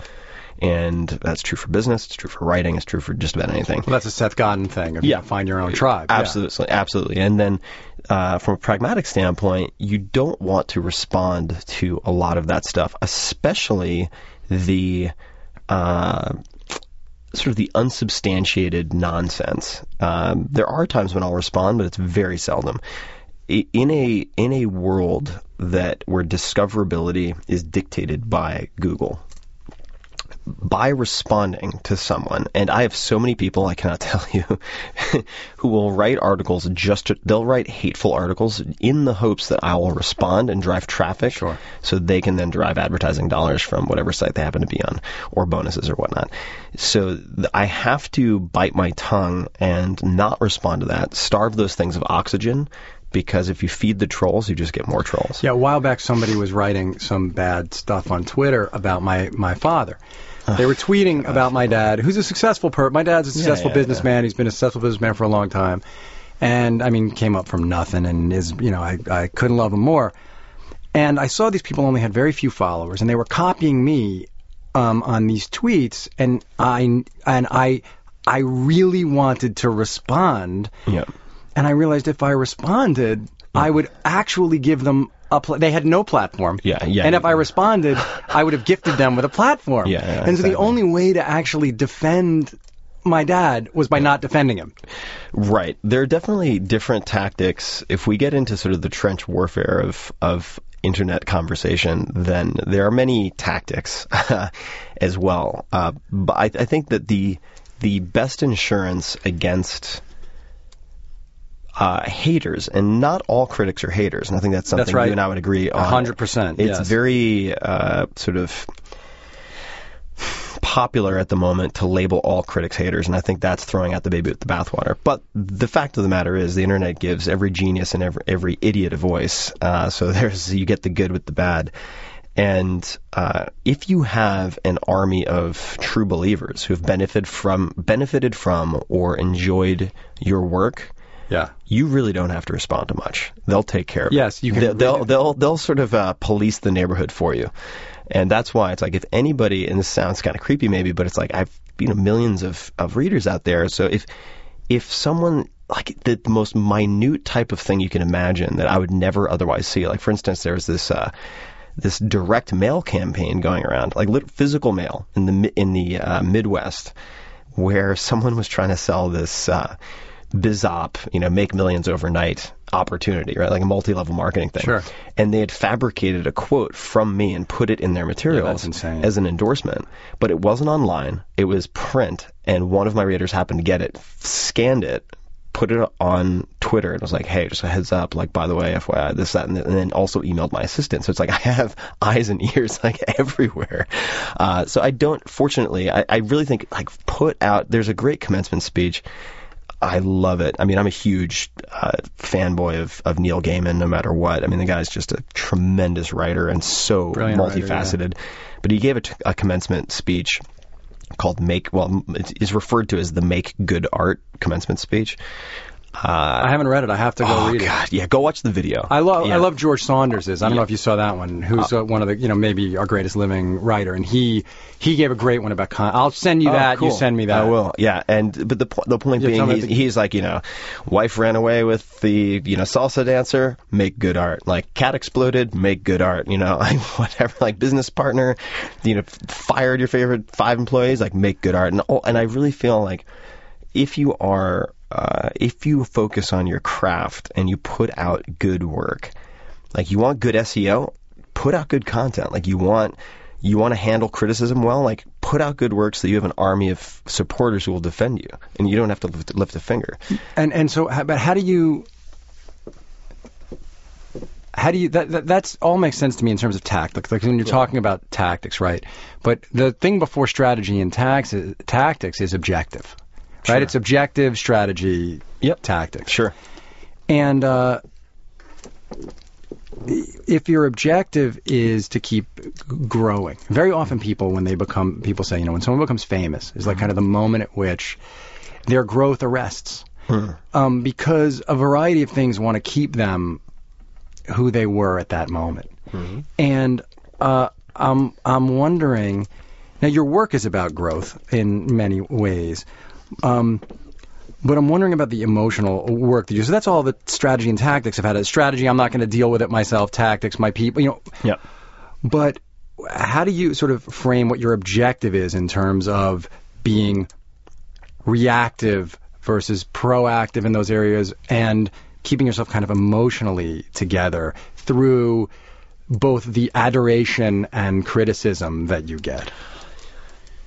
And that's true for business, it's true for writing, it's true for just about anything. Well, that's a Seth Godin thing. Of, Yeah. you find your own tribe. Yeah. Absolutely, absolutely. And then, uh, from a pragmatic standpoint, you don't want to respond to a lot of that stuff, especially the uh, sort of the unsubstantiated nonsense. Um, there are times when I'll respond, but it's very seldom. In a in a world that where discoverability is dictated by Google, by responding to someone, and I have so many people I cannot (laughs) tell you who will write articles just to, they'll write hateful articles in the hopes that I will respond and drive traffic, Sure. so they can then drive advertising dollars from whatever site they happen to be on, or bonuses or whatnot. So th- I have to bite my tongue and not respond to that, starve those things of oxygen. Because if you feed the trolls, you just get more trolls. Yeah, a while back somebody was writing some bad stuff on Twitter about my my father. (laughs) They were tweeting about my dad, who's a successful per. My dad's a successful yeah, businessman. He's been a successful businessman for a long time, and I mean, came up from nothing, and is you know I I couldn't love him more. And I saw these people only had very few followers, and they were copying me um, on these tweets, and I and I I really wanted to respond, Yeah. and I realized if I responded, I would actually give them a. Pl- they had no platform. Yeah, yeah. And if I responded, (laughs) I would have gifted them with a platform. Yeah, yeah, and so the only way to actually defend my dad was by not defending him. Right. There are definitely different tactics. If we get into sort of the trench warfare of of internet conversation, then there are many tactics (laughs) as well. Uh, but I, I think that the the best insurance against uh, haters, and not all critics are haters, and I think that's something That's right. you and I would agree on. 100%, It's yes. very uh, sort of popular at the moment to label all critics haters, and I think that's throwing out the baby with the bathwater. But the fact of the matter is, the internet gives every genius and every, every idiot a voice. Uh, so (laughs) there's you get the good with the bad. And uh, if you have an army of true believers who have benefited from benefited from or enjoyed your work, Yeah. you really don't have to respond to much. They'll take care of Yes, it. you can They'll they'll they'll, they'll sort of uh, police the neighborhood for you, and that's why it's like if anybody, and this sounds kind of creepy maybe, but it's like I've you know millions of of readers out there. So if if someone like the, the most minute type of thing you can imagine that I would never otherwise see, like for instance, there was this. Uh, this direct mail campaign going around, like physical mail in the in the uh, Midwest, where someone was trying to sell this uh, bizop, you know, make millions overnight opportunity, right? Like a multi-level marketing thing. Sure. And they had fabricated a quote from me and put it in their materials insane. as an endorsement. But it wasn't online. It was print, and one of my readers happened to get it, scanned it, put it on Twitter, and was like, "Hey, just a heads up, like by the way, FYI, this, that, and, and then also emailed my assistant. So it's like (laughs) I have eyes and ears (laughs) like everywhere. Uh, so I don't. Fortunately, I, I really think like put out. There's a great commencement speech. I love it. I mean, I'm a huge uh, fanboy of, of Neil Gaiman, no matter what. I mean, the guy's just a tremendous writer and so Brilliant writer, yeah. multifaceted. But he gave a, t- a commencement speech called "Make." Well, it is referred to as the "Make Good Art" commencement speech. Uh, I haven't read it. I have to go oh read it. God, yeah, go watch the video. I love Yeah. I love George Saunders's. I don't know if you saw that one. Who's uh, one of the you know maybe our greatest living writer, and he he gave a great one about. Con- I'll send you Oh, that. You send me that. I will. Yeah, and but the the point Yeah, being, he's, the- he's like you know, wife ran away with the you know salsa dancer, make good art. Like cat exploded, make good art. You know, (laughs) like whatever. Like business partner, you know, fired your favorite five employees, like make good art. And all, and I really feel like if you are uh, if you focus on your craft and you put out good work, like you want good SEO, put out good content. Like you want you want to handle criticism well, like put out good work so that you have an army of supporters who will defend you, and you don't have to lift, lift a finger. And and so, but how do you? How do you that, that that's all makes sense to me in terms of tactics like when you're talking about tactics right but the thing before strategy and tax tactics is objective right it's objective strategy Yep. tactics Sure. And uh, if your objective is to keep growing, very often people, when they become, people say, you know, when someone becomes famous, is like kind of the moment at which their growth arrests. Um, because a variety of things want to keep them who they were at that moment. And uh, I'm, I'm wondering, now your work is about growth in many ways. Um, but I'm wondering about the emotional work that you. Do. So that's all the strategy and tactics I've had. A strategy, I'm not going to deal with it myself. Tactics, my people, you know. Yeah. But how do you sort of frame what your objective is in terms of being reactive versus proactive in those areas and keeping yourself kind of emotionally together through both the adoration and criticism that you get?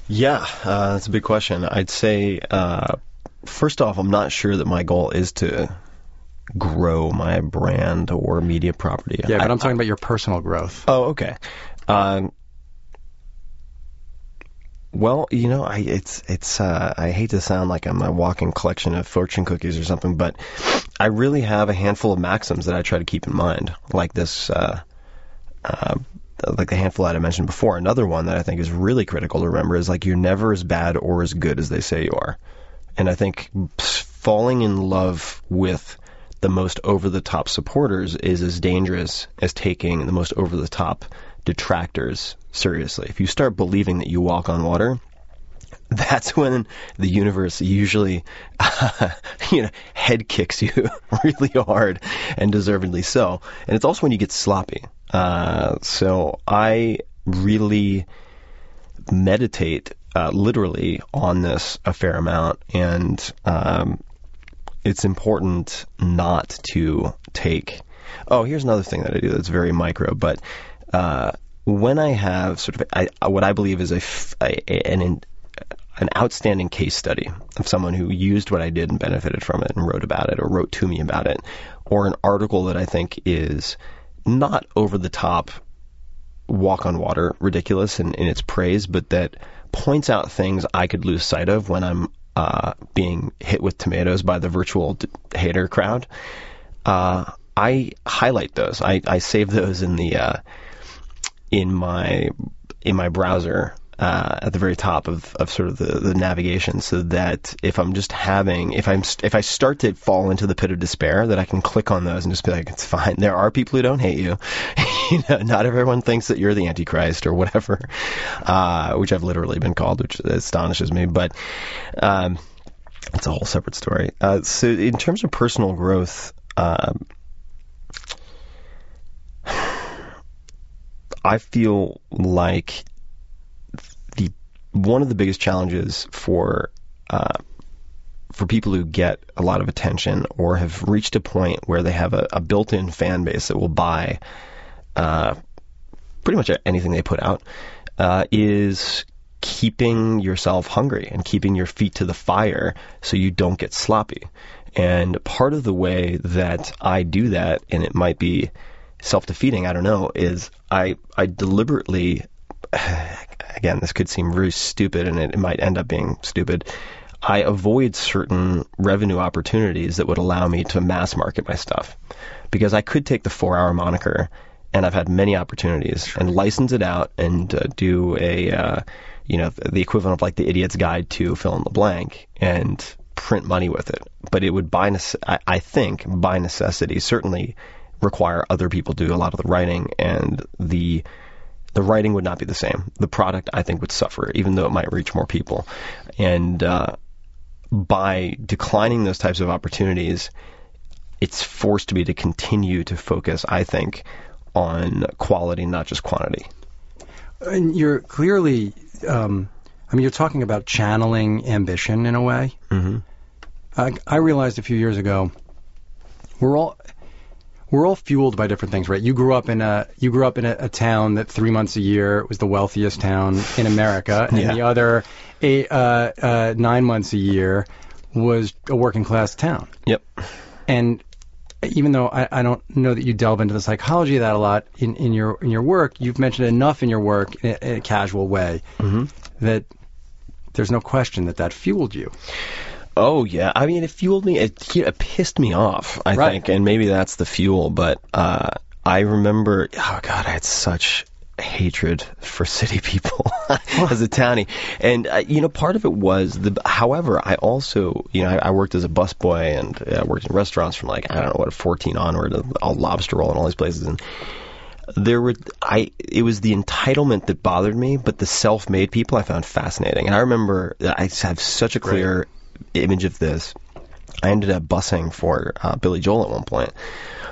Yeah, uh, that's a big question. I'd say, uh, first off, I'm not sure that my goal is to grow my brand or media property. Yeah, but I, I'm talking about your personal growth. Oh, okay. Um, well, you know, I it's it's uh, I hate to sound like I'm a walking collection of fortune cookies or something, but I really have a handful of maxims that I try to keep in mind, like this, uh, uh, like the handful that I mentioned before. Another one that I think is really critical to remember is like you're never as bad or as good as they say you are, and I think falling in love with the most over the top supporters is as dangerous as taking the most over the top detractors seriously. If you start believing that you walk on water, (laughs) that's when the universe usually, uh, (laughs) you know, head kicks you (laughs) really hard and deservedly so. And it's also when you get sloppy. Uh, so I really meditate uh, literally on this a fair amount, and um, it's important not to take. Oh, here's another thing that I do that's very micro, but uh, when I have sort of I, what I believe is a, a an an outstanding case study of someone who used what I did and benefited from it and wrote about it or wrote to me about it, or an article that I think is not over the top, walk on water, ridiculous in, in its praise, but that points out things I could lose sight of when I'm uh, being hit with tomatoes by the virtual d- hater crowd. Uh, I highlight those. I, I save those in the uh, in my in my browser uh, at the very top of, of sort of the, the navigation so that if I'm just having if I'm if I start to fall into the pit of despair that I can click on those and just be like it's fine. There are people who don't hate you. (laughs) You know not everyone thinks that you're the antichrist or whatever (laughs) uh, which I've literally been called which astonishes me but um, it's a whole separate story. Uh, so in terms of personal growth um, (sighs) I feel like one of the biggest challenges for uh, for people who get a lot of attention or have reached a point where they have a, a built-in fan base that will buy uh, pretty much anything they put out uh, is keeping yourself hungry and keeping your feet to the fire so you don't get sloppy. And part of the way that I do that, and it might be self-defeating, I don't know, is I I deliberately (sighs) again, this could seem very stupid and it, it might end up being stupid. I avoid certain revenue opportunities that would allow me to mass market my stuff. Because I could take the four hour moniker, and I've had many opportunities, and license it out and uh, do a, uh, you know, the equivalent of like the idiot's guide to fill in the blank and print money with it. But it would, by nece- I, I think, by necessity, certainly require other people to do a lot of the writing, and the the writing would not be the same. The product, I think, would suffer, even though it might reach more people. And uh, by declining those types of opportunities, it's forced me to continue to focus, I think, on quality, not just quantity. And you're clearly, um, I mean, you're talking about channeling ambition in a way. Mm-hmm. I, I realized a few years ago, we're all we're all fueled by different things, right? You grew up in a you grew up in a, a town that three months a year was the wealthiest town in America, and Yeah. the other eight, uh, uh, nine months a year was a working class town. Yep. And even though I, I don't know that you delve into the psychology of that a lot in, in your in your work, you've mentioned enough in your work in a, in a casual way Mm-hmm. that there's no question that that fueled you. Oh yeah, I mean it fueled me. It, it pissed me off. I Right. think, and maybe that's the fuel. But uh, I remember, oh god, I had such hatred for (laughs) city people (laughs) as a townie, and uh, you know, part of it was the. However, I also, you know, I, I worked as a busboy and uh, worked in restaurants from like I don't know what 14 onward, uh, all lobster roll and all these places, and there were I it was the entitlement that bothered me, but the self-made people I found fascinating. And I remember I have such a clear image of this. I ended up bussing for uh, Billy Joel at one point.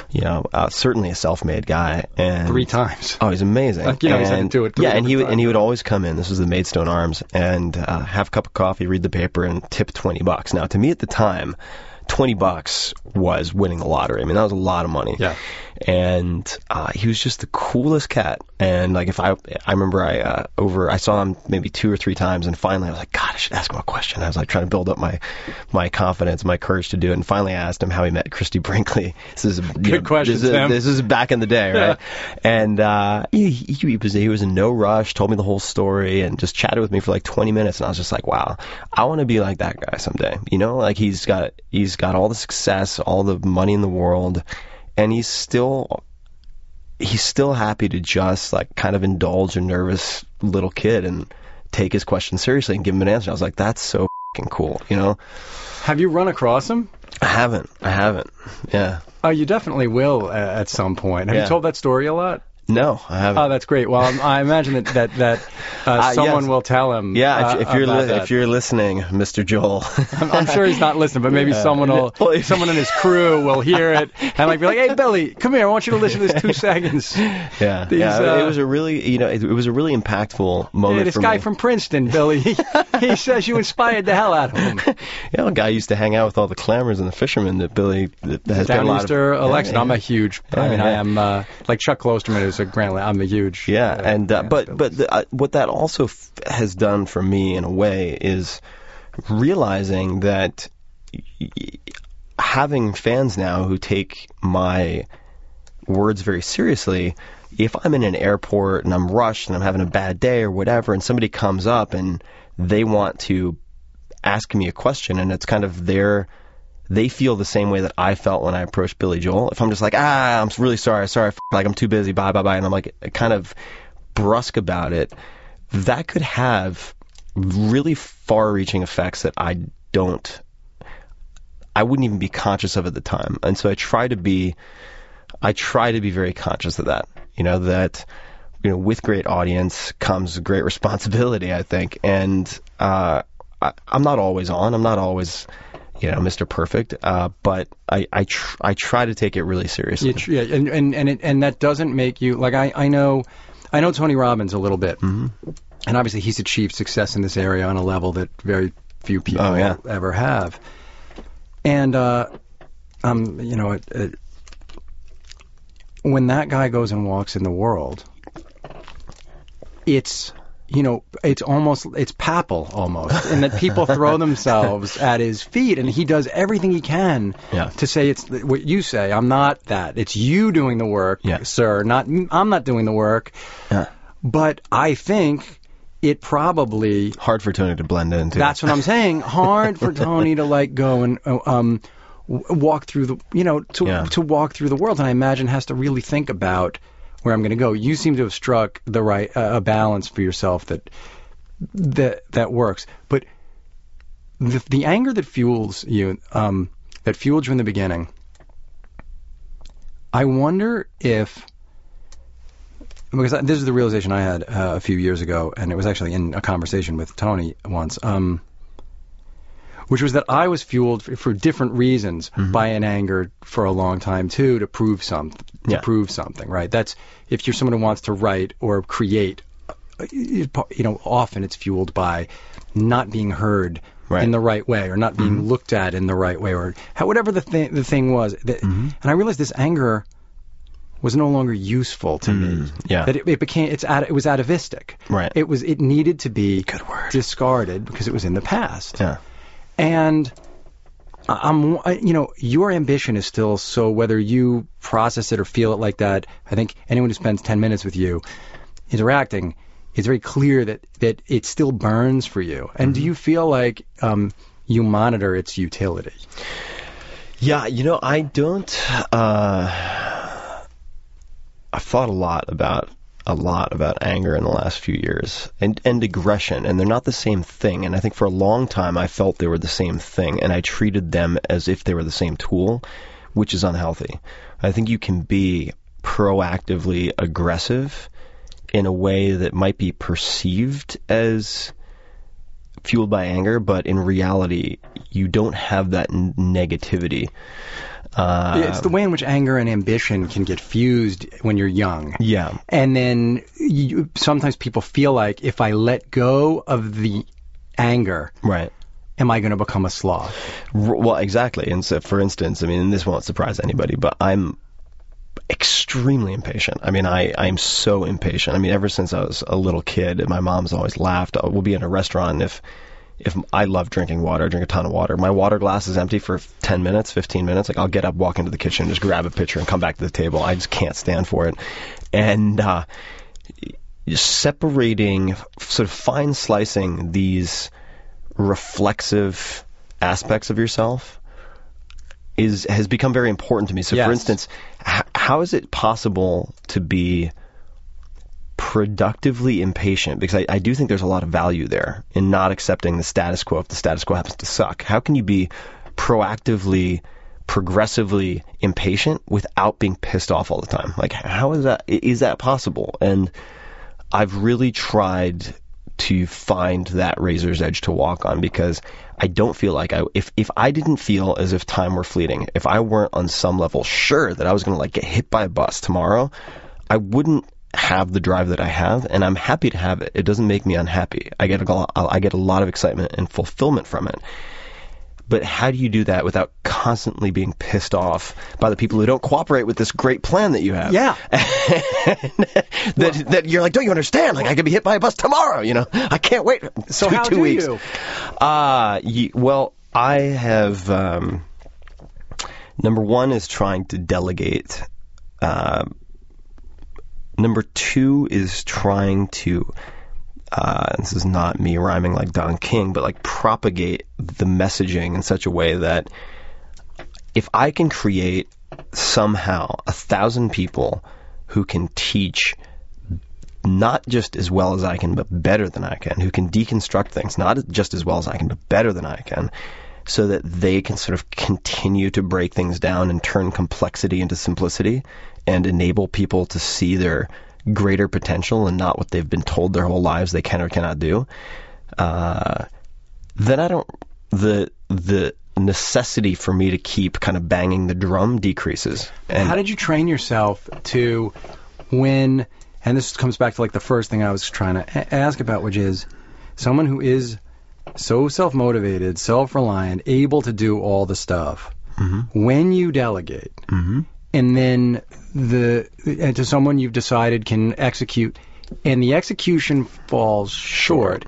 You know, uh, certainly a self-made guy, and Three times. Oh, he's amazing. Like, you know, he's had to do it Yeah, and he would and he would always come in. This was the Maidstone Arms, and uh, have a cup of coffee, read the paper, and tip twenty bucks. Now, to me at the time, twenty bucks was winning the lottery. I mean, that was a lot of money. Yeah. And uh, he was just the coolest cat. And like, if I, I remember I uh, over, I saw him maybe two or three times, and finally I was like, God, I should ask him a question. I was like trying to build up my, my confidence, my courage to do it. And finally, I asked him how he met Christie Brinkley. (laughs) This is you Good question, This is, this is back in the day, right? and uh, he, he, he was he was in no rush, told me the whole story, and just chatted with me for like 20 minutes. And I was just like, wow, I want to be like that guy someday. You know, like he's got he's got all the success, all the money in the world, and he's still he's still happy to just like kind of indulge a nervous little kid and take his question seriously and give him an answer. I was like, that's so fing cool, you know. Have you run across him? I haven't, I haven't. Yeah, Oh, you definitely will at some point. Have Yeah. you told that story a lot? No, I haven't. Oh, that's great. Well, I'm- I imagine that that, that (laughs) uh, Uh, someone yes. will tell him. yeah, uh, if, if you're li- if you're listening, Mr. Joel, (laughs) I'm, I'm sure he's not listening, but maybe Yeah. someone will, (laughs) Well, someone in his crew will hear it and like be like, "Hey, Billy, come here. I want you to listen to this two seconds." Yeah, These, yeah. uh, it was a really, you know, it, it was a really impactful moment Hey, this guy me. from Princeton, Billy. He, he says you inspired the hell out of him. yeah, a guy used to hang out with all the clammers and the fishermen that Billy that has been a lot of, election. Yeah, I'm a yeah. huge. I Yeah, mean, I am uh, like Chuck Klosterman is a. I'm a huge. Yeah, uh, and uh, but but the, uh, what that also f- has done for me in a way is realizing that y- having fans now who take my words very seriously. If I'm in an airport and I'm rushed and I'm having a bad day or whatever, and somebody comes up and they want to ask me a question, and it's kind of their they feel the same way that I felt when I approached Billy Joel. If I'm just like, ah, I'm really sorry, sorry, f- like I'm too busy, bye, bye, bye, and I'm like kind of brusque about it, that could have really far-reaching effects that I don't, I wouldn't even be conscious of at the time. And so I try to be, I try to be very conscious of that. You know that, you know, with great audience comes great (laughs) responsibility. I think, and uh, I, I'm not always on. I'm not always you know, Mr. Perfect. Uh, but I I, tr- I try to take it really seriously. Yeah, tr- yeah, and and and, it, and that doesn't make you like I I know I know Tony Robbins a little bit, Mhm. and obviously he's achieved success in this area on a level that very few people Oh, yeah. ever have. And uh, um, you know, it, it, when that guy goes and walks in the world, it's you know, it's almost it's papal almost, in that people throw (laughs) themselves at his feet, and he does everything he can Yeah. to say it's what you say. I'm not that. It's you doing the work, Yeah. sir. Not I'm not doing the work. Yeah. But I think it probably Hard for Tony to blend in. Too. that's what I'm saying. Hard for Tony to like go and uh, um walk through the you know to to walk through the world, and I imagine has to really think about where I'm going to go. You seem to have struck the right uh, a balance for yourself that that that works. But the the anger that fuels you um that fueled you in the beginning. I wonder if because this is the realization I had uh, a few years ago, and it was actually in a conversation with Tony once, um, which was that I was fueled for, for different reasons mm-hmm. by an anger for a long time too, to prove something, to Yeah. prove something, right? That's if you're someone who wants to write or create, uh, you know, often it's fueled by not being heard Right. in the right way or not being mm-hmm. looked at in the right way or how, whatever the thing the thing was. That, mm-hmm. And I realized this anger was no longer useful to me. Mm, yeah. That it, it became it's at, it was atavistic. Right. It was it needed to be discarded because it was in the past. Yeah. And I'm you know your ambition is still so whether you process it or feel it like that. I think anyone who spends 10 minutes with you interacting it's very clear that that it still burns for you. And do you feel like um, you monitor its utility? Yeah, you know, I don't. Uh, I've thought a lot about a lot about anger in the last few years and and aggression, and they're not the same thing. And I think for a long time I felt they were the same thing, and I treated them as if they were the same tool, which is unhealthy. I think you can be proactively aggressive in a way that might be perceived as fueled by anger, but in reality, you don't have that negativity. Uh, it's the way in which anger and ambition can get fused when you're young. yeah, And then you, sometimes people feel like if I let go of the anger right. am I going to become a sloth? Well, exactly. And so, for instance, I mean, this won't surprise anybody, but I'm extremely impatient. I mean, I, I'm so impatient. I mean, ever since I was a little kid, my mom's always laughed. Uh, We'll be in a restaurant and if if I love drinking water, I drink a ton of water. My water glass is empty for 10 minutes, 15 minutes. Like I'll get up, walk into the kitchen, just grab a pitcher and come back to the table. I just can't stand for it. And uh, separating, sort of fine slicing these reflexive aspects of yourself is has become very important to me. So, Yes. for instance, h- how is it possible to be productively impatient? Because I, I do think there's a lot of value there in not accepting the status quo if the status quo happens to suck. How can you be proactively, progressively impatient without being pissed off all the time? Like, how is that? Is that possible? And I've really tried to find that razor's edge to walk on because I don't feel like I if if I didn't feel as if time were fleeting, if I weren't on some level sure that I was going to like get hit by a bus tomorrow, I wouldn't have the drive that I have and I'm happy to have it. It doesn't make me unhappy. I get a lot, I get a lot of excitement and fulfillment from it. But how do you do that without constantly being pissed off by the people who don't cooperate with this great plan that you have? Yeah. (laughs) that that you're like, don't you understand? Like I could be hit by a bus tomorrow. You know, I can't wait. So two, how two do weeks. you? Uh, well, I have. Um, number one is trying to delegate. Uh, number two is trying to. Uh, this is not me rhyming like Don King, but like propagate the messaging in such a way that if I can create somehow a thousand people who can teach not just as well as I can, but better than I can, who can deconstruct things, not just as well as I can, but better than I can, so that they can sort of continue to break things down and turn complexity into simplicity and enable people to see their greater potential and not what they've been told their whole lives they can or cannot do. Uh, then I don't the the necessity for me to keep kind of banging the drum decreases. And How did you train yourself to when? And this comes back to like the first thing I was trying to a- ask about, which is someone who is so self motivated, self reliant, able to do all the stuff. When you delegate, Mhm. and then the and to someone you've decided can execute, and the execution falls short.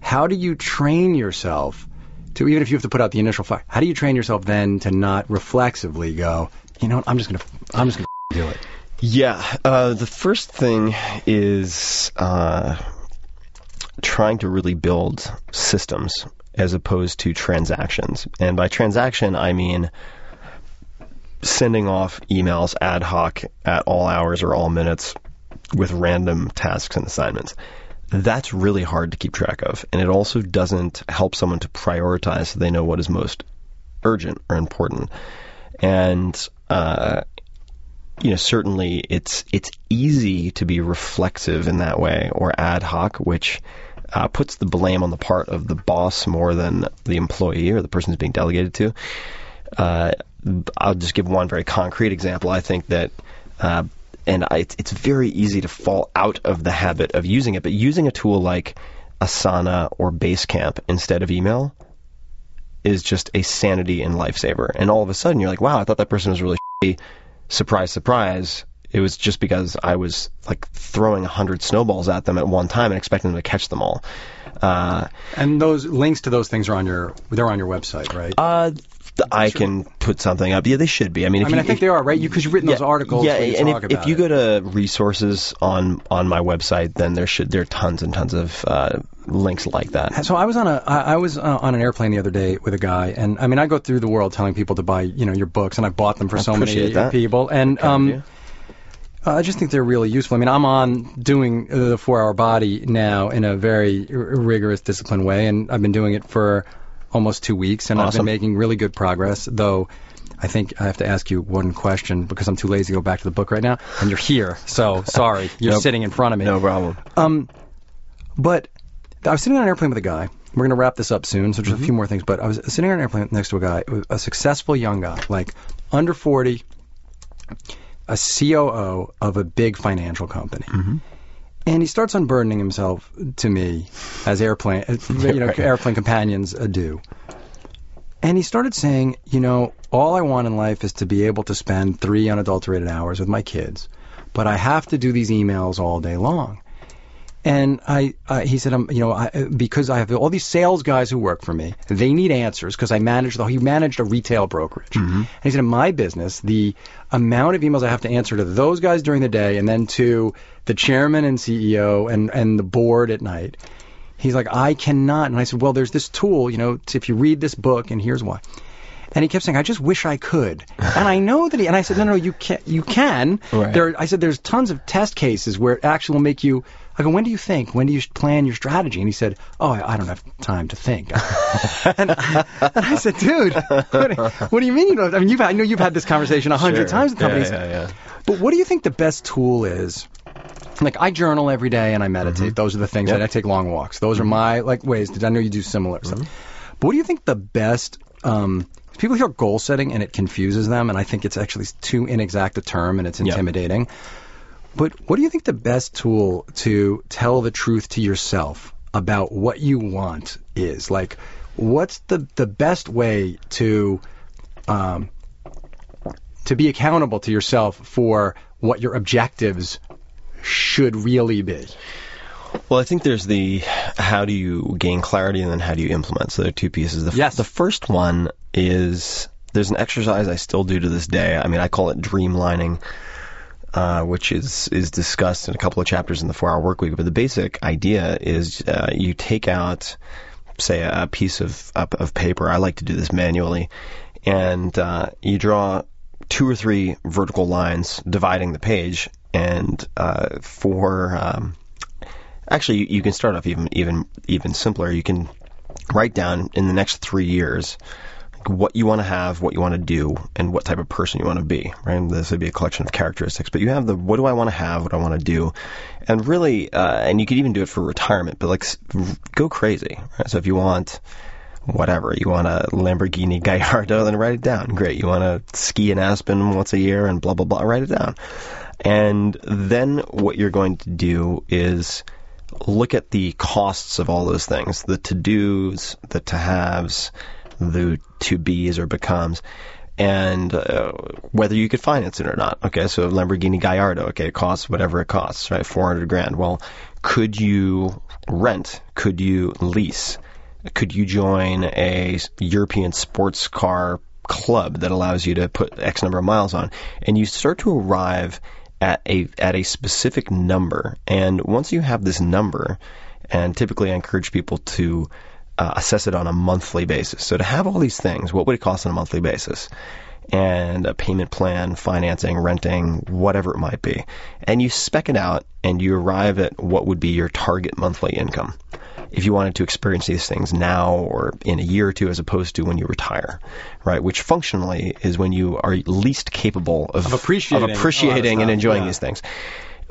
How do you train yourself to even if you have to put out the initial fire? How do you train yourself then to not reflexively go? You know what? I'm just gonna I'm just gonna do it. Yeah, uh, the first thing is uh, trying to really build systems as opposed to transactions. And by transaction, I mean sending off emails ad hoc at all hours or all minutes with random tasks and assignments. That's really hard to keep track of. And it also doesn't help someone to prioritize so they know what is most urgent or important. And, uh, you know, certainly it's it's easy to be reflexive in that way or ad hoc, which uh, puts the blame on the part of the boss more than the employee or the person who's being delegated to. Uh, I'll just give one very concrete example. I think that, uh, and I, it's, very easy to fall out of the habit of using it, but using a tool like Asana or Basecamp instead of email is just a sanity and lifesaver. And all of a sudden, you're like, wow, I thought that person was really shitty. Surprise, surprise. It was just because I was like throwing a hundred snowballs at them at one time and expecting them to catch them all. Uh, And those links to those things are on your they're on your website, right? uh, I can put something up. Yeah, they should be. I mean, if I mean, you, I think if, they are, right? Because you've written those articles Yeah, and if, if you it. go to resources on on my website, then there should there are tons and tons of uh, links like that. So I was on a I was uh, on an airplane the other day with a guy, and I mean I go through the world telling people to buy you know your books, and I bought them for I so many that. people, and um. I just think they're really useful. I mean, I'm on doing the four hour body now in a very r- rigorous, disciplined way, and I've been doing it for almost two weeks, and I've been making really good progress. Though, I think I have to ask you one question because I'm too lazy to go back to the book right now, and you're here, so sorry, (laughs) you're Nope. sitting in front of me. No problem. Um, but I was sitting on an airplane with a guy. We're going to wrap this up soon, so just a few more things. But I was sitting on an airplane next to a guy, a successful young guy, like under 40, a COO of a big financial company. And he starts unburdening himself to me, as airplane, (laughs) you know, airplane companions do. And he started saying, you know, all I want in life is to be able to spend three unadulterated hours with my kids, but I have to do these emails all day long. And I, uh, he said, um, you know, I, because I have all these sales guys who work for me, they need answers because I manage the. He managed a retail brokerage. And he said, in my business, the amount of emails I have to answer to those guys during the day, and then to the chairman and CEO and and the board at night. He's like, I cannot. And I said, well, there's this tool, you know, if you read this book, and here's why. And he kept saying, I just wish I could. (laughs) And I know that he, and I said, no, no, you can, you can. Right. There, I said, there's tons of test cases where it actually will make you, I go, when do you think? When do you plan your strategy? And he said, oh, I, I don't have time to think. (laughs) and, and I said, dude, what, what do you mean you don't? I mean, you've, I know you've had this conversation a hundred Sure. times with companies. yeah, yeah. But what do you think the best tool is? Like I journal every day and I meditate. Those are the things Yep. that I take long walks. Those are my like ways. To, I know you do similar stuff. But what do you think the best? Um, people hear goal setting and it confuses them, and I think it's actually too inexact a term and it's Yep. But what do you think the best tool to tell the truth to yourself about what you want is? Like, what's the the best way to um, to be accountable to yourself for what your objectives should really be? Well, I think there's the how do you gain clarity and then how do you implement. So there are two pieces. The, f- Yes. the first one is there's an exercise I still do to this day. I mean, I call it dreamlining, uh, which is is discussed in a couple of chapters in the Four Hour Work Week. But the basic idea is uh, you take out, say, a piece of of paper. I like to do this manually, and uh, you draw two or three vertical lines dividing the page, and uh, for um, actually you, you can start off even even even simpler. You can write down in the next three years what you want to have, what you want to do, and what type of person you want to be. Right? And this would be a collection of characteristics, but you have the what do I want to have, what I want to do, and really, uh, and you could even do it for retirement, but like go crazy. Right? So if you want whatever you want a Lamborghini Gallardo, then write it down. Great. You want to ski in Aspen once a year and blah blah blah, write it down. And then what you're going to do is look at the costs of all those things, the to-dos, the to-haves, the to-be's or becomes, and uh, whether you could finance it or not. Okay, so Lamborghini Gallardo, okay, it costs whatever it costs, right? 400 grand. Well, could you rent? Could you lease? Could you join a European sports car club that allows you to put X number of miles on? And you start to arrive at a at a specific number. And once you have this number, and typically I encourage people to uh, assess it on a monthly basis. So to have all these things, what would it cost on a monthly basis? And a payment plan, financing, renting, whatever it might be. And you spec it out and you arrive at what would be your target monthly income if you wanted to experience these things now or in a year or two as opposed to when you retire, right? Which functionally is when you are least capable of, Of appreciating of appreciating and enjoying yeah. these things.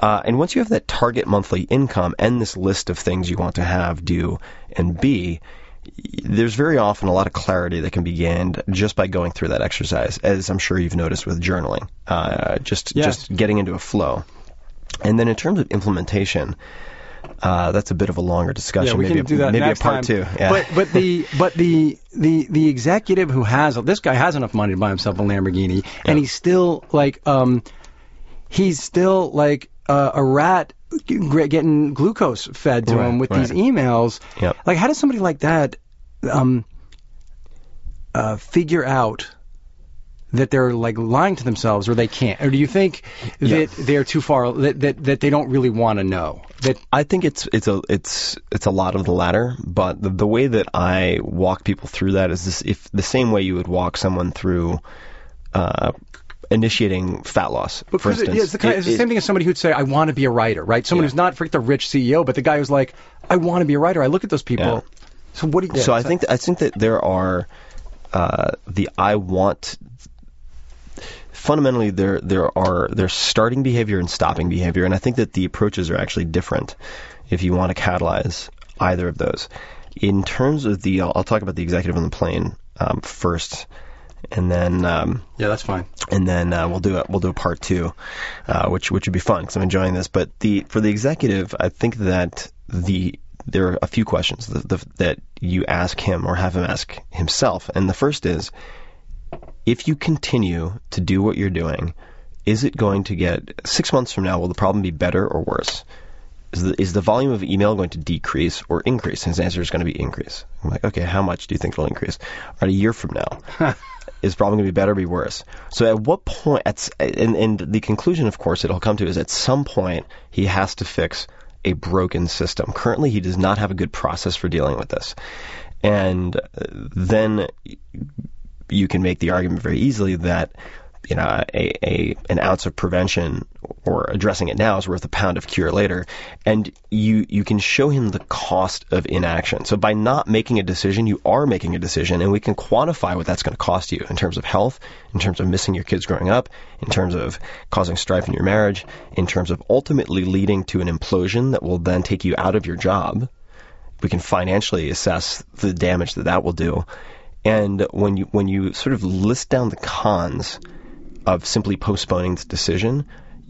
Uh, and once you have that target monthly income and this list of things you want to have, do, and be, there's very often a lot of clarity that can be gained just by going through that exercise, as I'm sure you've noticed with journaling. Uh, just just getting into a flow. And then in terms of implementation, uh, that's a bit of a longer discussion. Yeah, we maybe can do that maybe next a part time. two. Yeah. But but the but the the the executive who has this guy has enough money to buy himself a Lamborghini, and he's still like um he's still like uh, a rat getting glucose fed to Right, him with these emails. Yep. Like how does somebody like that um uh figure out that they're like lying to themselves or they can't or do you think Yeah. that they're too far that that, that they don't really want to know that I think it's it's a it's it's a lot of the latter, but the, the way that I walk people through that is this: if the same way you would walk someone through uh, initiating fat loss, for Because it- instance. yeah, it's the, kind, It- it's the it- same thing as somebody who'd say, "I want to be a writer," right? Someone Yeah. who's not freaked a rich CEO, but the guy who's like, "I want to be a writer." I look at those people. Yeah. So what do you? so I think I think that there are uh, the I want. Fundamentally, there there are there's starting behavior and stopping behavior, and I think that the approaches are actually different. If you want to catalyze either of those, in terms of the, I'll, I'll talk about the executive on the plane um, first, and then um, yeah, that's fine. and then uh, we'll do a, we'll do a part two, uh, which which would be fun because I'm enjoying this. But the for the executive, I think that the there are a few questions that, the, that you ask him or have him ask himself. And the first is, if you continue to do what you're doing, is it going to get six months from now? Will the problem be better or worse? Is the, is the volume of email going to decrease or increase? His answer is going to be increase. I'm like, okay, how much do you think it'll increase? All right, a year from now, (laughs) is probably going to be better or be worse? So at what point? At, and, and the conclusion, of course, it'll come to is at some point he has to fix a broken system. Currently, he does not have a good process for dealing with this, and uh, then you can make the argument very easily that you know, a, a an ounce of prevention or addressing it now is worth a pound of cure later. And you you can show him the cost of inaction. So by not making a decision, you are making a decision, and we can quantify what that's going to cost you in terms of health, in terms of missing your kids growing up, in terms of causing strife in your marriage, in terms of ultimately leading to an implosion that will then take you out of your job. We can financially assess the damage that that will do. And when you when you sort of list down the cons of simply postponing the decision,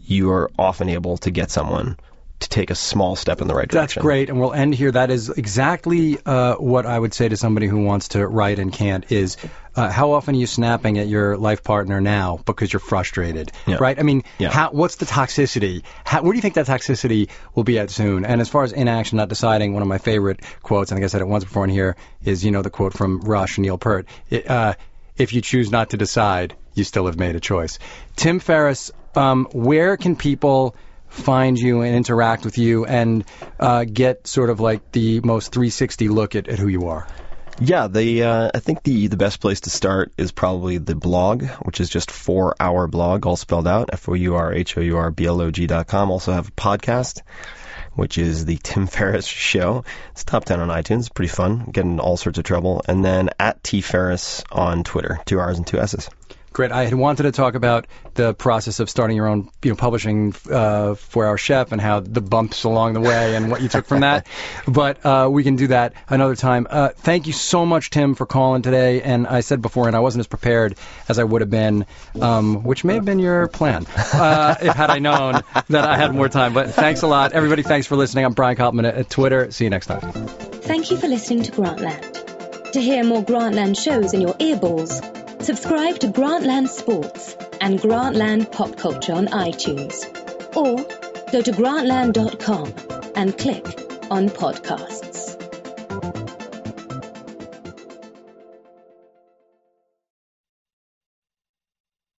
you are often able to get someone to take a small step in the right direction. That's great, and we'll end here. That is exactly uh, what I would say to somebody who wants to write and can't. Is uh, how often are you snapping at your life partner now because you're frustrated, yeah. right? I mean, yeah. how, what's the toxicity? How, where do you think that toxicity will be at soon? And as far as inaction, not deciding, one of my favorite quotes, and I think I said it once before in here, is you know the quote from Rush, Neil Peart. It, uh, if you choose not to decide, you still have made a choice. Tim Ferriss, um, where can people find you and interact with you and uh, get sort of like the most 360 look at, at who you are? Yeah, the uh, I think the the best place to start is probably the blog, which is just Four Hour Blog, all spelled out, f o u r h o u r b l o g dot com. Also have a podcast, which is the Tim Ferriss Show. It's top ten on iTunes, pretty fun, getting in all sorts of trouble. And then at T Ferriss on Twitter, two R's and two S's. Great. I had wanted to talk about the process of starting your own, you know, publishing uh, Four Hour Chef and how the bumps along the way and what you took from that. (laughs) but uh, we can do that another time. Uh, thank you so much, Tim, for calling today. And I said before, and I wasn't as prepared as I would have been, um, which may have been your plan, uh, if had I known that I had more time. But thanks a lot, everybody. Thanks for listening. I'm Brian Koppelman at Twitter. See you next time. Thank you for listening to Grantland. To hear more Grantland shows in your earballs Subscribe to Grantland Sports and Grantland Pop Culture on iTunes. Or go to grantland.com and click on podcast.